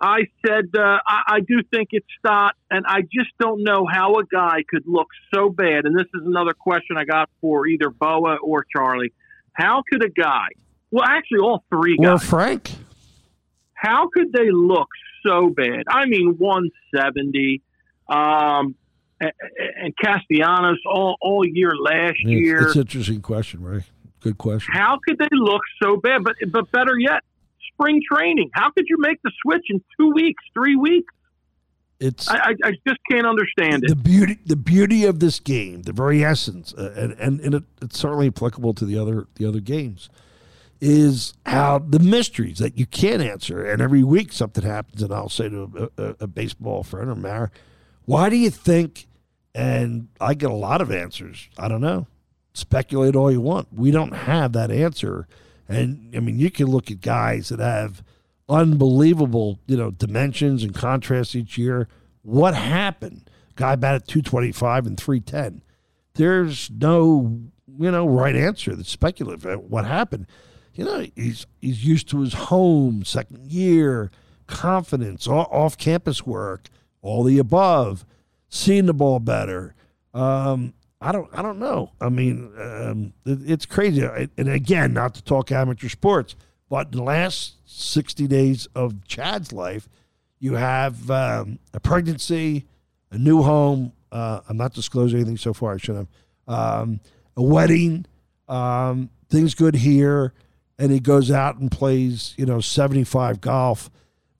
[SPEAKER 1] I said uh, I, I do think it's Stott, and I just don't know how a guy could look so bad. And this is another question I got for either Bo or Charlie. How could a guy? Well, actually, all three
[SPEAKER 2] or
[SPEAKER 1] guys.
[SPEAKER 2] Frank.
[SPEAKER 1] how could they look so bad? I mean, 170, um, and, and Castellanos all, all year last
[SPEAKER 2] It's,
[SPEAKER 1] year.
[SPEAKER 2] it's an interesting question, Ray. Good question.
[SPEAKER 1] How could they look so bad? But but better yet, spring training. How could you make the switch in two weeks, three weeks?
[SPEAKER 2] it's
[SPEAKER 1] I, I, just can't understand it.
[SPEAKER 2] the beauty the beauty of this game, the very essence, uh, and and, and it, it's certainly applicable to the other the other games, is how the mysteries that you can't answer. And every week something happens, and I'll say to a, a, a baseball friend or Mar, why do you think? And I get a lot of answers. I don't know. Speculate all you want. We don't have that answer. And I mean, you can look at guys that have unbelievable, you know, dimensions and contrast each year. What happened? Guy batted 225 and 310. There's no, you know, right answer that's speculative. What happened? You know, he's he's used to his home, second year, confidence, off campus work, all the above, seeing the ball better. Um, I don't, I don't know. I mean, um, it, it's crazy. And again, not to talk amateur sports, but the last 60 days of Chad's life, you have um, a pregnancy, a new home. Uh, I'm not disclosing anything so far. I should have. Um, a wedding. Um, things good here, and he goes out and plays, you know, 75 golf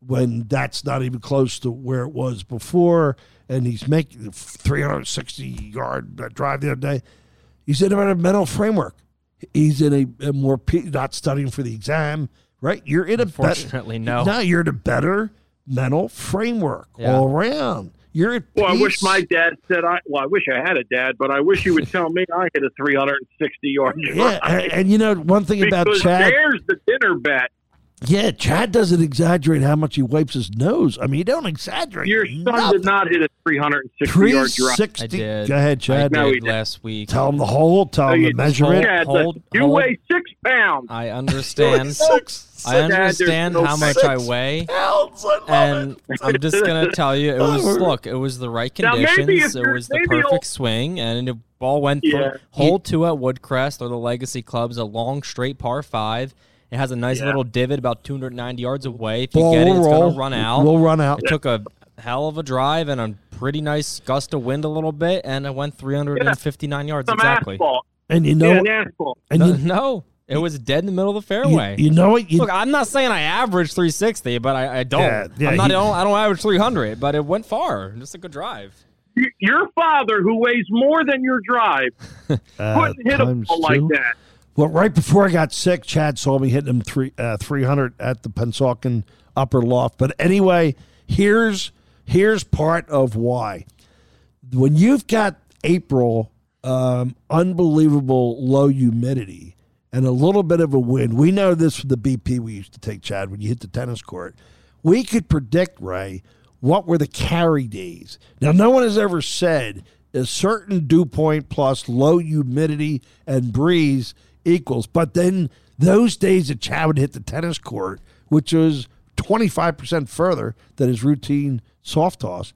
[SPEAKER 2] when that's not even close to where it was before. And he's making a 360 yard drive the other day. He's in a mental framework. He's in a, a more not studying for the exam, right? You're in a better,
[SPEAKER 3] Unfortunately, no.
[SPEAKER 2] no, you're in a better mental framework
[SPEAKER 3] Yeah.
[SPEAKER 2] all around. You're at
[SPEAKER 1] Well, I wish my dad said I. Well, I wish I had a dad, but I wish he would tell me I hit a 360 yard drive.
[SPEAKER 2] yeah, and, and you know one thing about
[SPEAKER 1] because
[SPEAKER 2] Chad.
[SPEAKER 1] there's the dinner bet.
[SPEAKER 2] Yeah, Chad doesn't exaggerate how much he wipes his nose. I mean, you don't exaggerate.
[SPEAKER 1] Your son
[SPEAKER 2] nothing.
[SPEAKER 1] did not hit a 360 yard drive.
[SPEAKER 2] 360.
[SPEAKER 3] I did.
[SPEAKER 2] Go ahead,
[SPEAKER 3] I
[SPEAKER 2] Chad.
[SPEAKER 1] No, he
[SPEAKER 3] did
[SPEAKER 1] did.
[SPEAKER 3] last week.
[SPEAKER 2] Tell him the hole. Tell
[SPEAKER 1] No,
[SPEAKER 2] him
[SPEAKER 1] you
[SPEAKER 2] the measurement.
[SPEAKER 1] Chad,
[SPEAKER 3] Hold-
[SPEAKER 1] you
[SPEAKER 3] hold.
[SPEAKER 1] weigh six pounds.
[SPEAKER 3] I understand.
[SPEAKER 2] Six
[SPEAKER 3] I
[SPEAKER 1] Dad, there's
[SPEAKER 3] understand
[SPEAKER 1] no
[SPEAKER 3] how much
[SPEAKER 2] six
[SPEAKER 3] I weigh.
[SPEAKER 2] pounds. I love
[SPEAKER 3] And
[SPEAKER 2] it.
[SPEAKER 3] I'm just gonna tell you, it was look, it was the right
[SPEAKER 1] Now, maybe if
[SPEAKER 3] conditions. It was the perfect
[SPEAKER 1] you'll-
[SPEAKER 3] swing, and the ball went from
[SPEAKER 1] Yeah.
[SPEAKER 3] hole two at Woodcrest or the Legacy Clubs, a long straight par five. It has a nice
[SPEAKER 1] Yeah.
[SPEAKER 3] little divot about 290 yards away. If you
[SPEAKER 2] Ball
[SPEAKER 3] get it, it's
[SPEAKER 2] roll.
[SPEAKER 3] gonna run out.
[SPEAKER 2] We'll run out.
[SPEAKER 3] It took a hell of a drive and a pretty nice gust of wind a little bit, and it went 359 yards
[SPEAKER 1] Some
[SPEAKER 3] exactly.
[SPEAKER 1] asphalt.
[SPEAKER 2] And you know,
[SPEAKER 1] yeah, an
[SPEAKER 2] and you,
[SPEAKER 3] no, it was dead in the middle of the fairway.
[SPEAKER 2] you know what? You,
[SPEAKER 3] Look, I'm not saying I average 360, but I, I don't.
[SPEAKER 2] Yeah, yeah,
[SPEAKER 3] I'm not.
[SPEAKER 2] he-
[SPEAKER 3] I, don't, I don't average 300, but it went far. Just a good drive.
[SPEAKER 1] Your father, who weighs more than your drive,
[SPEAKER 2] uh,
[SPEAKER 1] couldn't hit a
[SPEAKER 2] times
[SPEAKER 1] ball like that.
[SPEAKER 2] Well, right before I got sick, Chad saw me hitting him three uh, three hundred at the Pennsauken upper loft. But anyway, here's here's part of why. When you've got April, um, unbelievable low humidity and a little bit of a wind. We know this from the BP we used to take, Chad. When you hit the tennis court, we could predict Ray what were the carry days. Now, no one has ever said a certain dew point plus low humidity and breeze equals, but then those days that Chad would hit the tennis court, which was 25% further than his routine soft toss,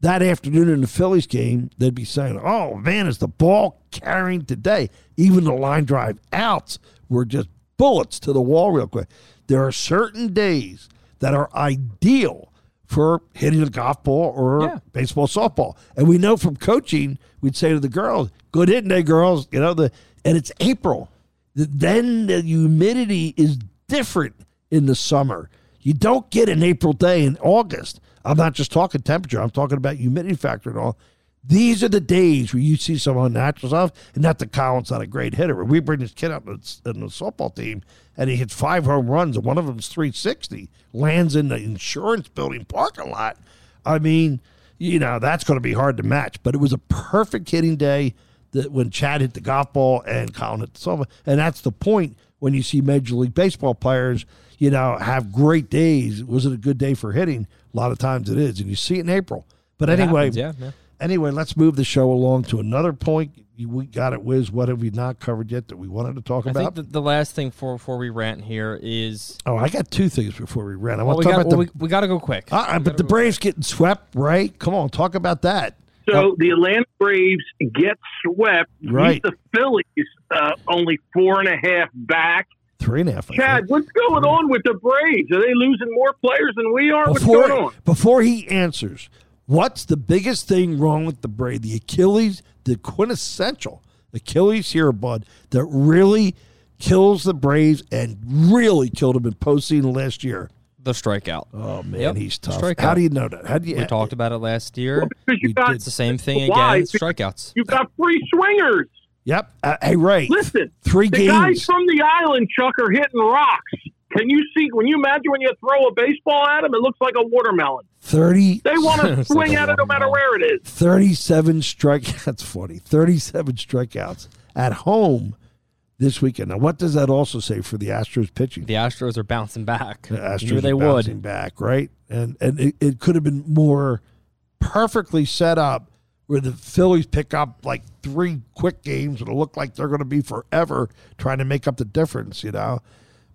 [SPEAKER 2] that afternoon in the Phillies game, they'd be saying, "Oh man, is the ball carrying today?" Even the line drive outs were just bullets to the wall real quick. There are certain days that are ideal for hitting a golf ball or
[SPEAKER 3] Yeah.
[SPEAKER 2] baseball, softball, and we know from coaching, we'd say to the girls, "Good hitting day, girls." You know the, and it's April. Then the humidity is different in the summer. You don't get an April day in August. I'm not just talking temperature. I'm talking about humidity factor and all. These are the days where you see some unnatural stuff. And not that Colin's not a great hitter. We bring this kid up in the the softball team, and he hits five home runs, and one of them's 360. Lands in the insurance building parking lot. I mean, you know that's going to be hard to match. But it was a perfect hitting day that when Chad hit the golf ball and Colin hit the softball, and that's the point when you see Major League Baseball players, you know, have great days. Was it a good day for hitting? A lot of times it is, and you see it in April. But
[SPEAKER 3] It
[SPEAKER 2] anyway,
[SPEAKER 3] happens, yeah, yeah.
[SPEAKER 2] anyway, let's move the show along to another point. We got it, Wiz. What have we not covered yet that we wanted to talk
[SPEAKER 3] I
[SPEAKER 2] about?
[SPEAKER 3] think the, the last thing for before we rant here is
[SPEAKER 2] oh, I got two things before we rant. I want
[SPEAKER 3] we
[SPEAKER 2] to talk
[SPEAKER 3] got
[SPEAKER 2] about
[SPEAKER 3] well,
[SPEAKER 2] the.
[SPEAKER 3] we, we got to go quick.
[SPEAKER 2] uh, but the Braves getting swept, right? Come on, talk about that.
[SPEAKER 1] So the Atlanta Braves get swept. beat
[SPEAKER 2] Right.
[SPEAKER 1] The Phillies uh, only four and a half back.
[SPEAKER 2] Three and a half.
[SPEAKER 1] Chad, what's going on with the Braves? Are they losing more players than we are? What's
[SPEAKER 2] Before,
[SPEAKER 1] going on?
[SPEAKER 2] before he answers, what's the biggest thing wrong with the Braves? The Achilles, the quintessential Achilles here, bud, that really kills the Braves and really killed them in postseason last year.
[SPEAKER 3] The strikeout.
[SPEAKER 2] Oh man,
[SPEAKER 3] Yep,
[SPEAKER 2] he's tough.
[SPEAKER 3] strikeout.
[SPEAKER 2] How do you know that? How do you?
[SPEAKER 3] We talked about it last year.
[SPEAKER 1] Well, because you
[SPEAKER 2] We
[SPEAKER 1] got
[SPEAKER 2] did.
[SPEAKER 3] It's the same thing
[SPEAKER 1] Why?
[SPEAKER 3] again. Strikeouts.
[SPEAKER 1] you've got three swingers.
[SPEAKER 2] Yep. Uh, hey Ray,
[SPEAKER 1] Listen,
[SPEAKER 2] three
[SPEAKER 1] the guys from the island, Chuck, are hitting rocks. Can you see? When you imagine when you throw a baseball at them, it looks like a watermelon.
[SPEAKER 2] 30,
[SPEAKER 1] They want to swing
[SPEAKER 3] like
[SPEAKER 1] at it no matter where it is.
[SPEAKER 2] 37 strikeouts. That's funny. Thirty-seven strikeouts at home this weekend. Now, what does that also say for the Astros pitching?
[SPEAKER 3] The Astros are bouncing back.
[SPEAKER 2] The Astros
[SPEAKER 3] knew they
[SPEAKER 2] are
[SPEAKER 3] would.
[SPEAKER 2] bouncing back, right? And and it, it could have been more perfectly set up where the Phillies pick up like three quick games and it'll look like they're going to be forever trying to make up the difference, you know.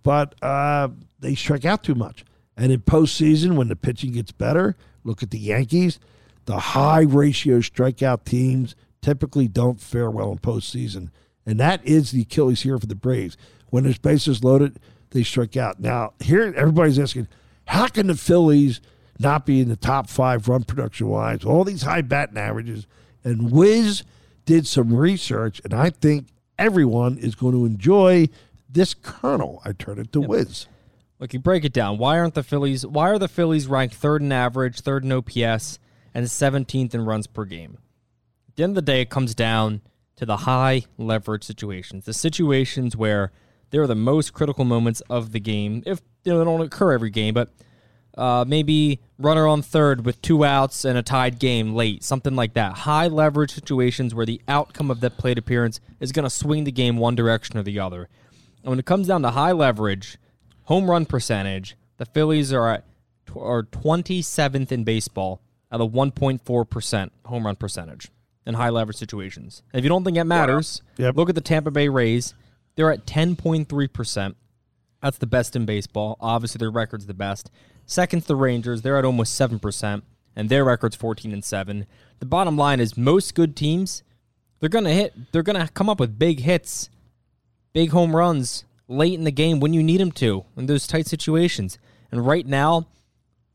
[SPEAKER 2] But uh, they strike out too much. And in postseason, when the pitching gets better, look at the Yankees. The high ratio strikeout teams typically don't fare well in postseason. And that is the Achilles heel for the Braves. When there's bases loaded, they strike out. Now, here everybody's asking, how can the Phillies not be in the top five run production wise? All these high batting averages. And Wiz did some research, and I think everyone is going to enjoy this kernel. I turn it to Wiz.
[SPEAKER 3] Look, you break it down. Why aren't the Phillies? Why are the Phillies ranked third in average, third in OPS, and 17th in runs per game? At the end of the day, it comes down to the high leverage situations, the situations where they are the most critical moments of the game. If you know, they don't occur every game, but uh, maybe runner on third with two outs and a tied game late, something like that. High leverage situations where the outcome of that plate appearance is going to swing the game one direction or the other. And when it comes down to high leverage, home run percentage, the Phillies are at are 27th in baseball at a 1.4% home run percentage in high leverage situations. And if you don't think that matters,
[SPEAKER 2] Yep.
[SPEAKER 3] look at the Tampa Bay Rays. They're at 10.3%. That's the best in baseball. Obviously, their record's the best. Second's the Rangers. They're at almost 7%, and their record's 14 and 7. The bottom line is most good teams, they're going to hit, they're going to come up with big hits, big home runs late in the game when you need them to in those tight situations. And right now,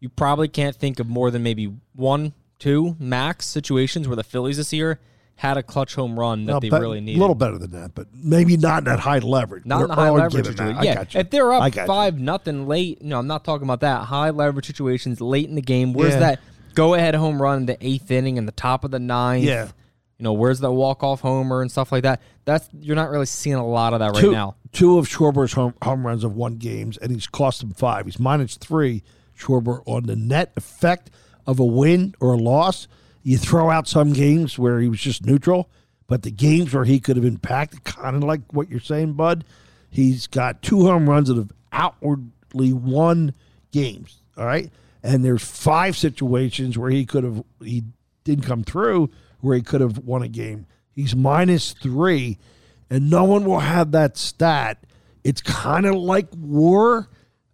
[SPEAKER 3] you probably can't think of more than maybe one, two max situations where the Phillies this year had a clutch home run that they really
[SPEAKER 2] A little better than that, but maybe not in that high leverage.
[SPEAKER 3] Not in the high leverage situation.
[SPEAKER 2] I
[SPEAKER 3] Yeah,
[SPEAKER 2] got you.
[SPEAKER 3] if they're up
[SPEAKER 2] got you.
[SPEAKER 3] five nothing late, no, I'm not talking about that. High leverage situations late in the game. Where's
[SPEAKER 2] Yeah.
[SPEAKER 3] that go ahead home run in the eighth inning in the top of the ninth?
[SPEAKER 2] Yeah.
[SPEAKER 3] You know, where's the walk off homer and stuff like that? That's you're not really seeing a lot of that right
[SPEAKER 2] two,
[SPEAKER 3] now.
[SPEAKER 2] Two of Schwarber's home, home runs have won games, and he's cost him five. He's minus three, Schwarber, on the net effect of a win or a loss. You throw out some games where he was just neutral, but the games where he could have impacted, kind of like what you're saying, Bud, he's got two home runs that have outwardly won games. All right. And there's five situations where he could have, he didn't come through, where he could have won a game. He's minus three and no one will have that stat. It's kind of like war,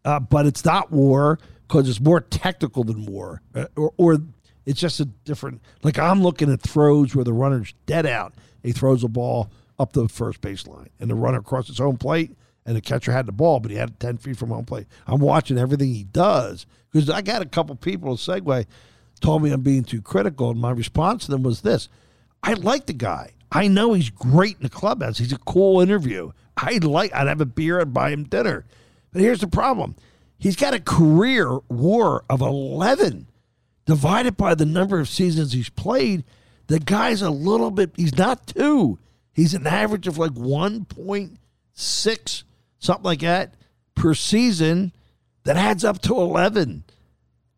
[SPEAKER 2] uh, but it's not war because it's more technical than war, uh, or, or it's just a different. Like I'm looking at throws where the runner's dead out, he throws a ball up the first baseline, and the runner crosses home plate, and the catcher had the ball, but he had it ten feet from home plate. I'm watching everything he does because I got a couple people. Segue told me I'm being too critical, and my response to them was this: I like the guy. I know he's great in the clubhouse. He's a cool interview. I'd like. I'd have a beer and buy him dinner. But here's the problem: he's got a career WAR of 11, divided by the number of seasons he's played. The guy's a little bit. He's not two. He's an average of like 1.6, something like that, per season. That adds up to 11,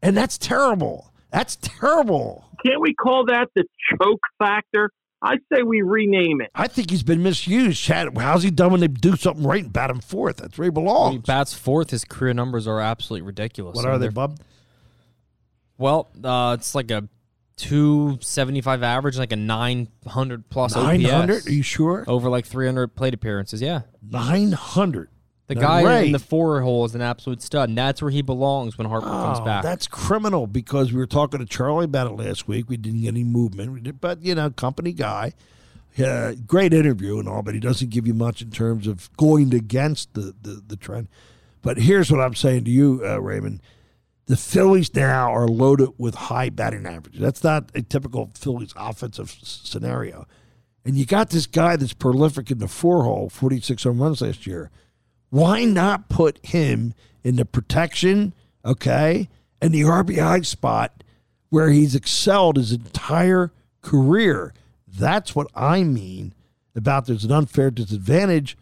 [SPEAKER 2] and that's terrible. That's terrible.
[SPEAKER 1] Can't we call that the choke factor? I say we rename it.
[SPEAKER 2] I think he's been misused. Chad, how's he done when they do something right and bat him fourth? That's where he
[SPEAKER 3] When
[SPEAKER 2] belongs.
[SPEAKER 3] he bats fourth, his career numbers are absolutely ridiculous.
[SPEAKER 2] what
[SPEAKER 3] I
[SPEAKER 2] are
[SPEAKER 3] mean,
[SPEAKER 2] they,
[SPEAKER 3] they're-
[SPEAKER 2] bub?
[SPEAKER 3] Well, uh, it's like a 275 average, like a 900 plus
[SPEAKER 2] Nine hundred?
[SPEAKER 3] OPS.
[SPEAKER 2] Are you sure?
[SPEAKER 3] Over like 300 plate appearances, yeah.
[SPEAKER 2] Nine hundred.
[SPEAKER 3] The guy in the four hole is an absolute stud, and that's where he belongs when Harper comes
[SPEAKER 2] Oh,
[SPEAKER 3] back.
[SPEAKER 2] that's criminal because we were talking to Charlie about it last week. We didn't get any movement, did- but you know, company guy, uh, great interview and all, but he doesn't give you much in terms of going against the the, the trend. But here's what I'm saying to you, uh, Raymond: the Phillies now are loaded with high batting averages. That's not a typical Phillies offensive s- scenario. And you got this guy that's prolific in the four hole, 46 home runs last year. Why not put him in the protection okay, and the RBI spot where he's excelled his entire career. That's what I mean about there's an unfair disadvantage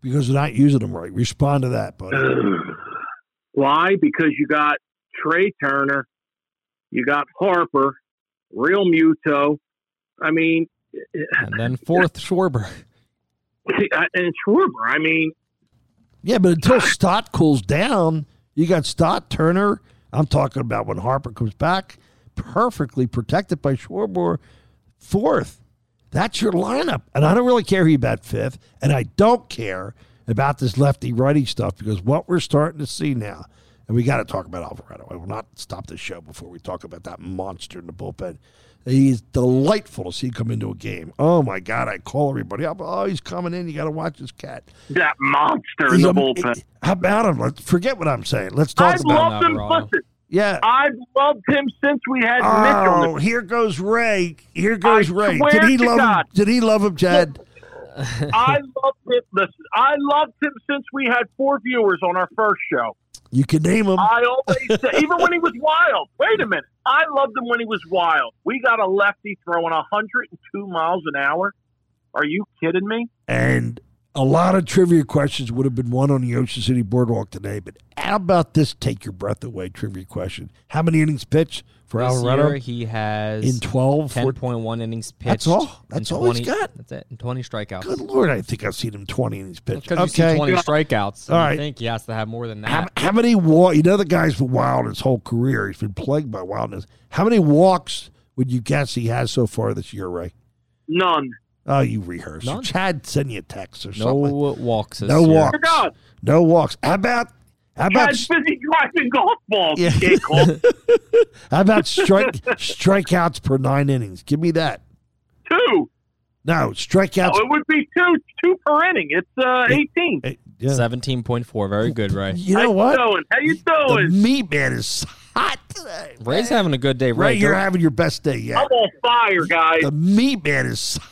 [SPEAKER 2] because they're not using them right. Respond to that, buddy.
[SPEAKER 1] Why? Because you got Trea Turner, you got Harper, Realmuto. I mean,
[SPEAKER 3] And then fourth, Schwarber.
[SPEAKER 1] and Schwarber. I mean,
[SPEAKER 2] Yeah, but until Stott cools down, you got Stott, Turner. I'm talking about when Harper comes back, perfectly protected by Schwarber, fourth. That's your lineup. And I don't really care who you bat fifth. And I don't care about this lefty righty stuff because what we're starting to see now, and we got to talk about Alvarado. I will not stop the show before we talk about that monster in the bullpen. He's delightful to see come into a game. Oh my God! I call everybody up. Oh, he's coming in. You got to watch this cat.
[SPEAKER 1] that monster in the
[SPEAKER 2] a-
[SPEAKER 1] bullpen.
[SPEAKER 2] Eh, how about him? Let's forget what I'm saying. Let's talk
[SPEAKER 1] I've
[SPEAKER 2] about.
[SPEAKER 1] loved him. Listen,
[SPEAKER 2] Yeah.
[SPEAKER 1] I've loved him since we had
[SPEAKER 2] Oh,
[SPEAKER 1] the
[SPEAKER 2] here goes Ray. Here goes
[SPEAKER 1] I
[SPEAKER 2] Ray. Did he love
[SPEAKER 1] God.
[SPEAKER 2] him? Did he love him, Chad?
[SPEAKER 1] I loved him. Listen, I loved him since we had four viewers on our first show.
[SPEAKER 2] You can name him.
[SPEAKER 1] I always say, even when he was wild. Wait a minute. I loved him when he was wild. We got a lefty throwing 102 miles an hour. Are you kidding me?
[SPEAKER 2] And a lot of trivia questions would have been won on the Ocean City Boardwalk today. But how about this take your breath away trivia question? How many innings pitched for
[SPEAKER 3] This
[SPEAKER 2] Alvarado?
[SPEAKER 3] year he has
[SPEAKER 2] in 12?
[SPEAKER 3] ten
[SPEAKER 2] 14?
[SPEAKER 3] point one innings pitched.
[SPEAKER 2] That's all?
[SPEAKER 3] and
[SPEAKER 2] That's all he's
[SPEAKER 3] 20
[SPEAKER 2] got?
[SPEAKER 3] That's it. And twenty strikeouts.
[SPEAKER 2] Good Lord, I think I've seen him 20 innings pitched.
[SPEAKER 3] Because you
[SPEAKER 2] Okay.
[SPEAKER 3] twenty strikeouts.
[SPEAKER 2] All
[SPEAKER 3] All
[SPEAKER 2] right.
[SPEAKER 3] right. I think he has to have more than that.
[SPEAKER 2] how many walk? You know the guy's been wild his whole career. He's been plagued by wildness. How many walks would you guess he has so far this year, Ray?
[SPEAKER 1] None.
[SPEAKER 2] Oh, you rehearse.
[SPEAKER 3] None.
[SPEAKER 2] Chad send you a text or
[SPEAKER 3] no
[SPEAKER 2] something.
[SPEAKER 3] walks.
[SPEAKER 2] No
[SPEAKER 3] year.
[SPEAKER 2] walks.
[SPEAKER 1] For God,
[SPEAKER 2] No walks. How about how about
[SPEAKER 1] Chad's busy driving golf balls.
[SPEAKER 2] Yeah.
[SPEAKER 1] You can't call
[SPEAKER 2] how about strike strikeouts per nine innings? Give me that.
[SPEAKER 1] two.
[SPEAKER 2] No strikeouts.
[SPEAKER 1] Oh, it would be two two per inning. It's uh, 18.
[SPEAKER 2] Eh, yeah.
[SPEAKER 3] Seventeen point four. Very good, Ray.
[SPEAKER 2] You
[SPEAKER 1] How
[SPEAKER 2] know
[SPEAKER 1] you
[SPEAKER 2] what?
[SPEAKER 1] doing? How you doing?
[SPEAKER 2] The
[SPEAKER 1] doing?
[SPEAKER 2] meat man is hot today.
[SPEAKER 3] Ray's having a good day.
[SPEAKER 2] Ray,
[SPEAKER 3] Ray,
[SPEAKER 2] you're having your best day yet.
[SPEAKER 1] I'm on fire, guys.
[SPEAKER 2] The meat man is hot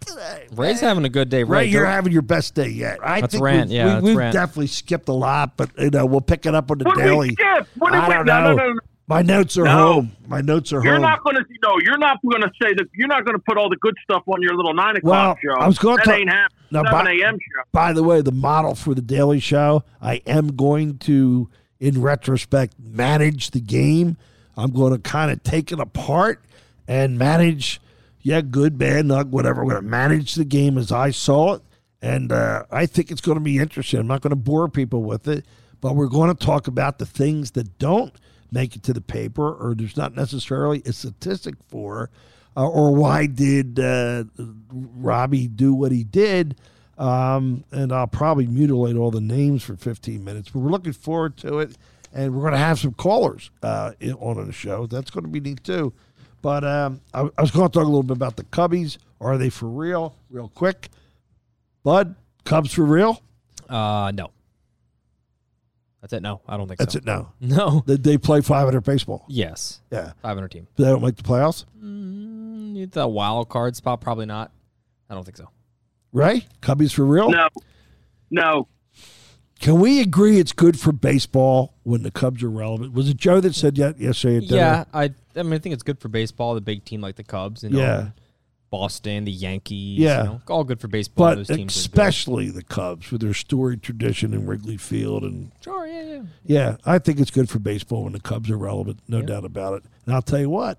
[SPEAKER 2] today.
[SPEAKER 3] Ray's having a good day.
[SPEAKER 2] Ray,
[SPEAKER 3] Ray,
[SPEAKER 2] you're having your best day yet. I
[SPEAKER 3] That's
[SPEAKER 2] think
[SPEAKER 3] rant,
[SPEAKER 2] we've,
[SPEAKER 3] yeah,
[SPEAKER 2] we,
[SPEAKER 3] that's
[SPEAKER 2] we've
[SPEAKER 3] rant.
[SPEAKER 2] definitely skipped a lot, but you know we'll pick it up on the
[SPEAKER 1] What did
[SPEAKER 2] daily.
[SPEAKER 1] we skip? What did
[SPEAKER 2] I
[SPEAKER 1] we,
[SPEAKER 2] don't
[SPEAKER 1] no,
[SPEAKER 2] know.
[SPEAKER 1] no, no, no.
[SPEAKER 2] My notes are
[SPEAKER 1] No.
[SPEAKER 2] home. My notes are
[SPEAKER 1] You're
[SPEAKER 2] home.
[SPEAKER 1] not going to no. You're not going to say that. You're not going to put all the good stuff on your little nine
[SPEAKER 2] Well,
[SPEAKER 1] o'clock show.
[SPEAKER 2] I was gonna
[SPEAKER 1] that
[SPEAKER 2] talk-
[SPEAKER 1] ain't happening.
[SPEAKER 2] Now,
[SPEAKER 1] Seven
[SPEAKER 2] by-
[SPEAKER 1] a.m. show.
[SPEAKER 2] By the way, the model for the Daily Show, I am going to, in retrospect, manage the game. I'm going to kind of take it apart and manage, yeah, good, bad, not whatever. We're going to manage the game as I saw it. And uh, I think it's going to be interesting. I'm not going to bore people with it, but we're going to talk about the things that don't make it to the paper or there's not necessarily a statistic for, uh, or why did uh, Robbie do what he did. Um, and I'll probably mutilate all the names for 15 minutes, but we're looking forward to it. And we're going to have some callers uh, on the show. That's going to be neat too. But um, I, I was going to talk a little bit about the Cubbies. Are they for real? Real quick. Bud, Cubs for real?
[SPEAKER 3] Uh, no. That's it. No, I don't think
[SPEAKER 2] That's
[SPEAKER 3] so.
[SPEAKER 2] it. No.
[SPEAKER 3] No.
[SPEAKER 2] Did they play 500 baseball?
[SPEAKER 3] Yes.
[SPEAKER 2] Yeah.
[SPEAKER 3] 500 team.
[SPEAKER 2] They don't make the playoffs?
[SPEAKER 3] Mm, it's a wild card spot. Probably not. I don't think so.
[SPEAKER 2] Right? Cubbies for real?
[SPEAKER 1] No, no.
[SPEAKER 2] Can we agree it's good for baseball when the Cubs are relevant? Was it Joe that said that yesterday? at?
[SPEAKER 3] Yeah, I. I mean, I think it's good for baseball. The big team like the Cubs. You know,
[SPEAKER 2] Yeah.
[SPEAKER 3] Boston, the Yankees.
[SPEAKER 2] Yeah.
[SPEAKER 3] You know, all good for baseball.
[SPEAKER 2] But
[SPEAKER 3] Those teams
[SPEAKER 2] especially the Cubs with their storied tradition in Wrigley Field. And.
[SPEAKER 3] Sure. Yeah. Yeah.
[SPEAKER 2] yeah, I think it's good for baseball when the Cubs are relevant. No
[SPEAKER 3] Yeah.
[SPEAKER 2] doubt about it. And I'll tell you what,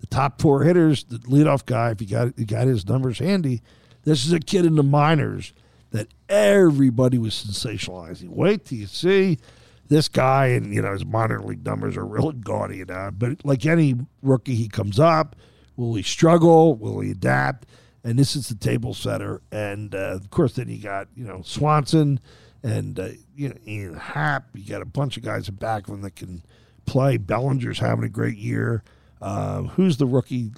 [SPEAKER 2] the top four hitters, the leadoff guy, if you got, you got his numbers handy, this is a kid in the minors that everybody was sensationalizing. Wait till you see this guy, and you know his minor league numbers are really gaudy. You know, but like any rookie, he comes up. Will he struggle? Will he adapt? And this is the table setter. And uh, of course, then you got you know Swanson and uh, you know Ian Happ. You got a bunch of guys in back of him that can play. Bellinger's having a great year. Uh, who's the rookie?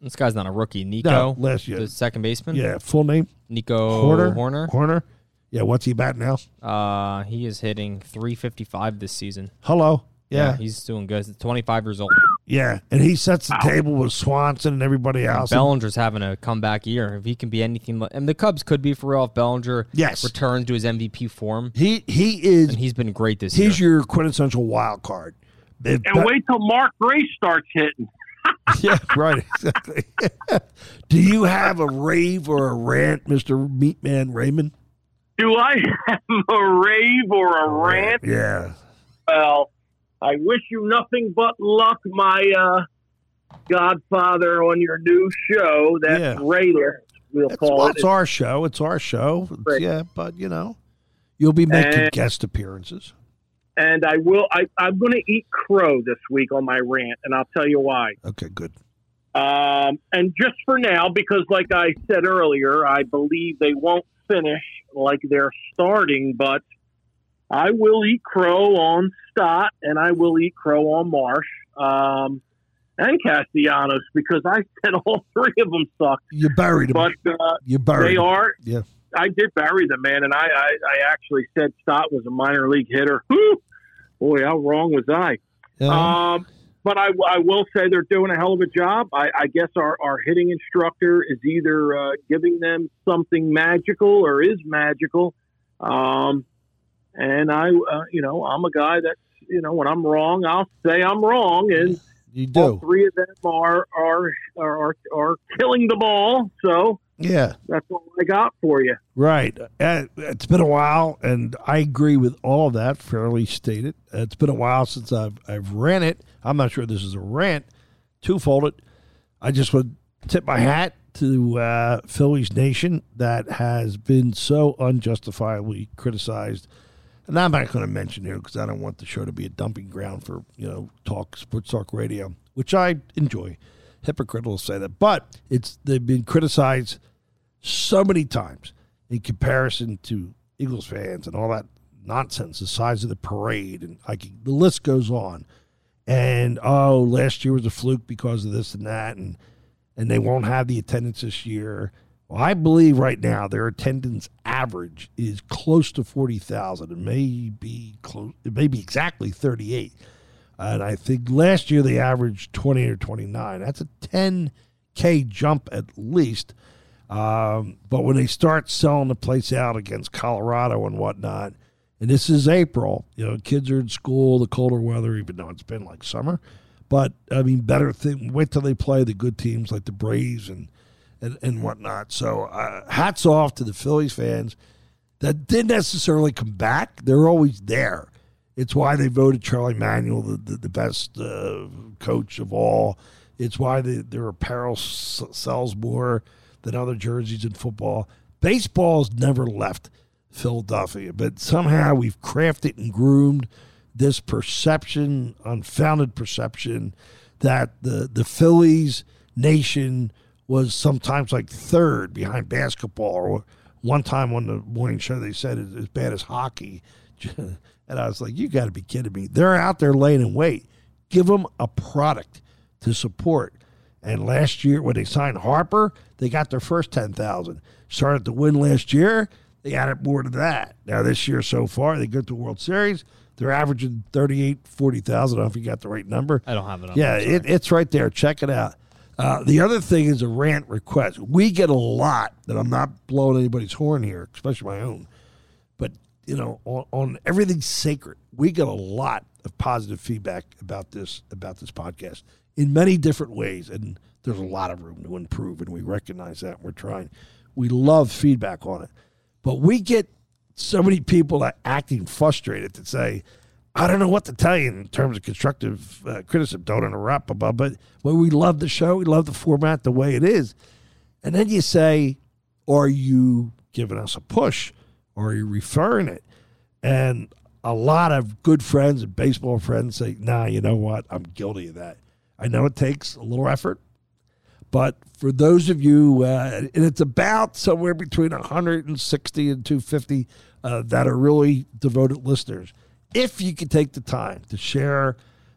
[SPEAKER 3] This guy's not a rookie. Nico,
[SPEAKER 2] no, last year.
[SPEAKER 3] the second baseman.
[SPEAKER 2] Yeah, full name
[SPEAKER 3] Nico
[SPEAKER 2] Hoerner.
[SPEAKER 3] Hoerner.
[SPEAKER 2] Hoerner. Yeah, what's he bat now?
[SPEAKER 3] Uh, he is hitting 355 this season.
[SPEAKER 2] Hello. Yeah.
[SPEAKER 3] he's doing good. He's 25 years old.
[SPEAKER 2] Yeah, and he sets the table with Swanson and everybody else.
[SPEAKER 3] Bellinger's having a comeback year. If he can be anything, and the Cubs could be for real if Bellinger
[SPEAKER 2] Yes.
[SPEAKER 3] returns to his MVP form,
[SPEAKER 2] he he is
[SPEAKER 3] and he's been great this year.
[SPEAKER 2] he's
[SPEAKER 3] year.
[SPEAKER 2] your quintessential wild card. If
[SPEAKER 1] And wait till Mark Grace starts hitting.
[SPEAKER 2] yeah, right, exactly. Do you have a rave or a rant, Mister Meatman Raymond?
[SPEAKER 1] Do I have a rave or a rant?
[SPEAKER 2] Yeah,
[SPEAKER 1] Well, I wish you nothing but luck, my uh, godfather, on your new show. That's
[SPEAKER 2] Yeah.
[SPEAKER 1] Raider, we'll
[SPEAKER 2] it's,
[SPEAKER 1] call
[SPEAKER 2] well,
[SPEAKER 1] it.
[SPEAKER 2] it's our show. It's our show. It's- Yeah, but you know, you'll be making
[SPEAKER 1] And-
[SPEAKER 2] guest appearances.
[SPEAKER 1] and I will. I, I'm going to eat crow this week on my rant, and I'll tell you why.
[SPEAKER 2] Okay, good.
[SPEAKER 1] Um, and just for now, because like I said earlier, I believe they won't finish like they're starting, but I will eat crow on Stott and I will eat crow on Marsh um, and Castellanos because I said all three of them suck.
[SPEAKER 2] You buried.
[SPEAKER 1] But uh,
[SPEAKER 2] you buried
[SPEAKER 1] they
[SPEAKER 2] him.
[SPEAKER 1] are.
[SPEAKER 2] Yeah.
[SPEAKER 1] I did bury them, man, and I, I, I actually said Stott was a minor league hitter. Whew. Boy, how wrong was I?
[SPEAKER 2] Yeah.
[SPEAKER 1] Um, but I, I will say they're doing a hell of a job. I, I guess our, our hitting instructor is either uh, giving them something magical or is magical. Um, and I, uh, you know, I'm a guy that, you know, when I'm wrong, I'll say I'm wrong. And
[SPEAKER 2] you
[SPEAKER 1] all
[SPEAKER 2] do.
[SPEAKER 1] three of them are, are, are, are killing the ball. So
[SPEAKER 2] Yeah.
[SPEAKER 1] that's all I got for you.
[SPEAKER 2] Right. Uh, It's been a while, and I agree with all of that. Fairly stated. It's been a while since I've I've ran it. I'm not sure this is a rant. Twofolded. I just would tip my hat to uh, Phillies Nation that has been so unjustifiably criticized. And I'm not going to mention here because I don't want the show to be a dumping ground for you know talk sports talk radio, which I enjoy. Hypocritical to say that, but it's they've been criticized so many times in comparison to Eagles fans and all that nonsense, the size of the parade, and I like the list goes on. And oh, last year was a fluke because of this and that, and and they won't have the attendance this year. Well, I believe right now their attendance average is close to forty thousand. It may be close. It may be exactly thirty eight. And I think last year they averaged 20 or 29. That's a 10K jump at least. Um, but when they start selling the place out against Colorado and whatnot, and this is April, you know, kids are in school, the colder weather, even though it's been like summer. But I mean, better thing. Wait till they play the good teams like the Braves and and, and whatnot. So uh, hats off to the Phillies fans that didn't necessarily come back. They're always there. It's why they voted Charlie Manuel the, the, the best uh, coach of all. It's why the, their apparel s- sells more than other jerseys in football. Baseball's never left Philadelphia, but somehow we've crafted and groomed this perception, unfounded perception, that the, the Phillies nation was sometimes like third behind basketball. Or one time on the morning show, they said it's as bad as hockey. And I was like, you got to be kidding me. They're out there laying in wait. Give them a product to support. And last year, when they signed Harper, they got their first 10000 Started to win last year, they added more to that. Now, this year so far, they go to the World Series. They're averaging 38, 40,000. I don't know if you got the right number.
[SPEAKER 3] I don't have it. On
[SPEAKER 2] Yeah, it, it's right there. Check it out. Uh, the other thing is a rant request. We get a lot that I'm not blowing anybody's horn here, especially my own. But you know, on, on everything sacred, we get a lot of positive feedback about this about this podcast in many different ways, and there's a lot of room to improve, and we recognize that. And we're trying. We love feedback on it, but we get so many people that acting frustrated to say, I don't know what to tell you in terms of constructive uh, criticism. Don't interrupt, blah, blah, but but we love the show. We love the format the way it is. And then you say, are you giving us a push? Or are you referring it? And a lot of good friends and baseball friends say, nah, you know what? I'm guilty of that. I know it takes a little effort, but for those of you, uh, and it's about somewhere between 160 and 250 uh, that are really devoted listeners. If you could take the time to share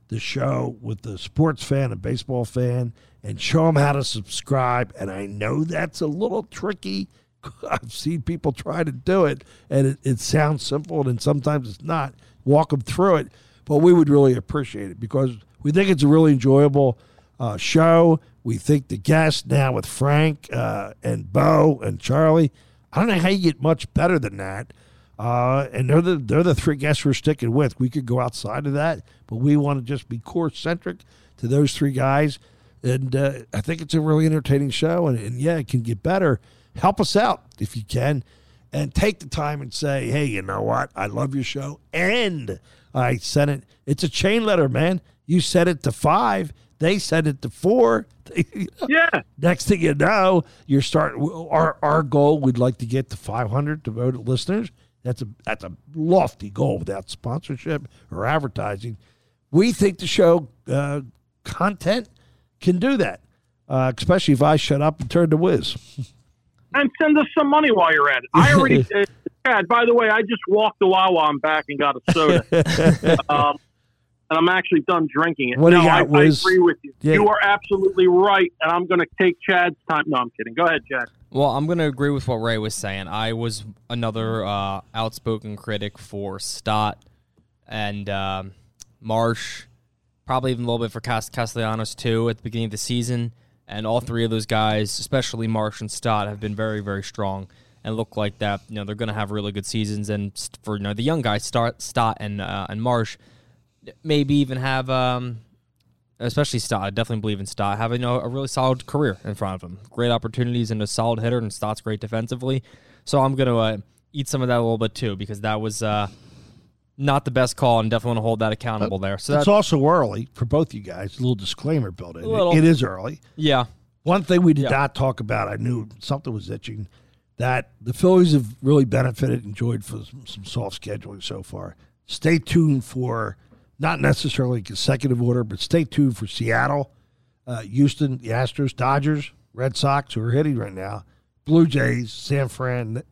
[SPEAKER 2] the show with the sports fan and baseball fan and show them how to subscribe, and I know that's a little tricky. I've seen people try to do it, and it, it sounds simple, and sometimes it's not. Walk them through it. But we would really appreciate it because we think it's a really enjoyable uh, show. We think the guests now with Frank uh, and Bo and Charlie. I don't know how you get much better than that. Uh, and they're the they're the three guests we're sticking with. We could go outside of that, but we want to just be core centric to those three guys. And uh, I think it's a really entertaining show. And, and yeah, it can get better. Help us out if you can, and take the time and say, hey, you know what? I love your show, and I sent it. It's a chain letter, man. You sent it to five. They sent it to four.
[SPEAKER 1] Yeah.
[SPEAKER 2] Next thing you know, you're starting. Our our goal, we'd like to get to 500 devoted listeners. That's a that's a lofty goal without sponsorship or advertising. We think the show uh, content can do that, uh, especially if I shut up and turn to Wiz.
[SPEAKER 1] And send us some money while you're at it. I already, uh, Chad, by the way, I just walked the Wawa. I'm back and got a soda. um, and I'm actually done drinking it.
[SPEAKER 2] What do you got,
[SPEAKER 1] I, I agree with you.
[SPEAKER 2] Yeah.
[SPEAKER 1] You are absolutely right. And I'm going to take Chad's time. No, I'm kidding. Go ahead, Chad.
[SPEAKER 3] Well, I'm going to agree with what Ray was saying. I was another uh, outspoken critic for Stott and um, Marsh, probably even a little bit for Cas- Castellanos too at the beginning of the season. And all three of those guys, especially Marsh and Stott, have been very, very strong and look like that. You know, they're going to have really good seasons. And for you know the young guys, Stott, Stott and uh, and Marsh, maybe even have. Um, especially Stott. I definitely believe in Stott having a, a really solid career in front of him. Great opportunities and a solid hitter, and Stott's great defensively. So I'm going to uh, eat some of that a little bit too because that was uh, not the best call, and definitely want to hold that accountable there. So
[SPEAKER 2] It's
[SPEAKER 3] that's
[SPEAKER 2] also early for both you guys. A little disclaimer built in.
[SPEAKER 3] Little.
[SPEAKER 2] It- it is early.
[SPEAKER 3] yeah,
[SPEAKER 2] One thing we did
[SPEAKER 3] Yeah.
[SPEAKER 2] not talk about, I knew something was itching, that the Phillies have really benefited, enjoyed for some, some soft scheduling so far. Stay tuned for not necessarily consecutive order, but stay tuned for Seattle, uh, Houston, the Astros, Dodgers, Red Sox, who are hitting right now, Blue Jays, San Fran,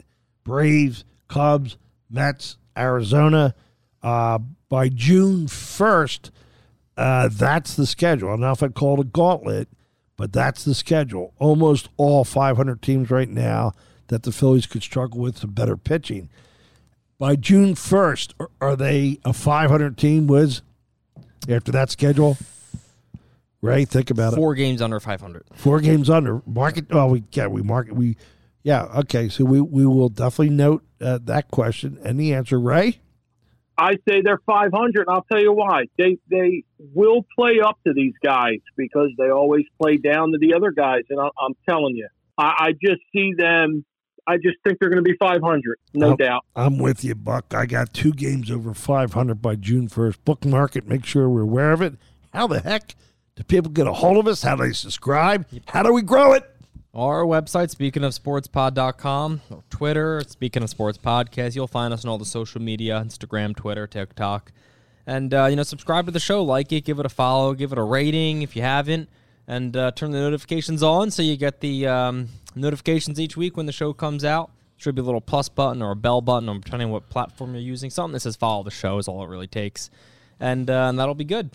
[SPEAKER 2] Braves, Cubs, Mets, Arizona. Uh, by June 1st, uh, that's the schedule. I don't know if I call it a gauntlet, but that's the schedule. Almost all 500 teams right now that the Phillies could struggle with some better pitching. By June 1st, are- they a 500 team, Wiz, after that schedule? Ray, think about it.
[SPEAKER 3] four games under 500.
[SPEAKER 2] Four games under. Market. Oh, we yeah, we market. We yeah. Okay, so we we will definitely note uh, that question and the answer. Ray.
[SPEAKER 1] I say they're 500, and I'll tell you why. They they will play up to these guys because they always play down to the other guys, and I, I'm telling you, I, I just see them. I just think they're going to be 500, no
[SPEAKER 2] Oh.
[SPEAKER 1] doubt.
[SPEAKER 2] I'm with you, Buck. I got two games over 500 by June 1st. Book market. Make sure we're aware of it. How the heck do people get a hold of us? How do they subscribe? How do we grow it?
[SPEAKER 3] Our website, speakingofsportspod.com, or Twitter, speaking of sports podcast, you'll find us on all the social media Instagram, Twitter, TikTok. And, uh, you know, subscribe to the show, like it, give it a follow, give it a rating if you haven't, and uh, turn the notifications on so you get the um, notifications each week when the show comes out. Should be a little plus button or a bell button, depending on what platform you're using. Something that says follow the show is all it really takes. And, uh, and that'll be good.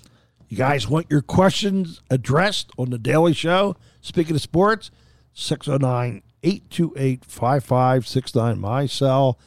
[SPEAKER 2] You guys want your questions addressed on the Daily Show? Speaking of sports, 609 828 5569, my cell.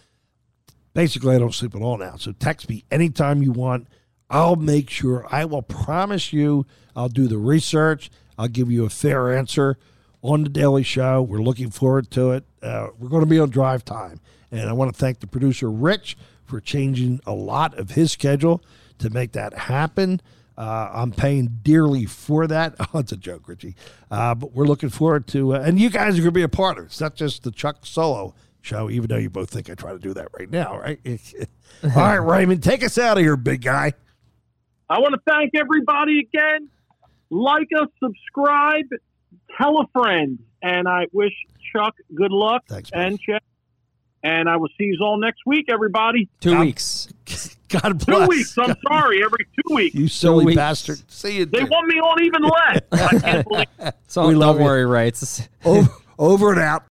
[SPEAKER 2] Basically, I don't sleep at all now. So text me anytime you want. I'll make sure, I will promise you, I'll do the research. I'll give you a fair answer on the Daily Show. We're looking forward to it. Uh, we're going to be on drive time. And I want to thank the producer, Rich, for changing a lot of his schedule to make that happen. Uh, I'm paying dearly for that. Oh, it's a joke, Richie. Uh, but we're looking forward to, uh, and you guys are going to be a part of it. It's not just the Chuck Solo show, even though you both think I try to do that right now, right? All right, Raymond, take us out of here, big guy.
[SPEAKER 1] I want to thank everybody again. Like us, subscribe, tell a friend, and I wish Chuck good luck
[SPEAKER 2] Thanks,
[SPEAKER 1] and Chuck. And I will see you all next week, everybody.
[SPEAKER 3] Two weeks.
[SPEAKER 2] God bless.
[SPEAKER 1] Two weeks. I'm sorry, every two weeks.
[SPEAKER 2] You silly
[SPEAKER 3] weeks.
[SPEAKER 2] bastard. See you.
[SPEAKER 1] They want me on even less. I can't believe.
[SPEAKER 3] So
[SPEAKER 2] We
[SPEAKER 3] don't
[SPEAKER 2] love you.
[SPEAKER 3] worry, Ray. It's
[SPEAKER 2] over, over and out.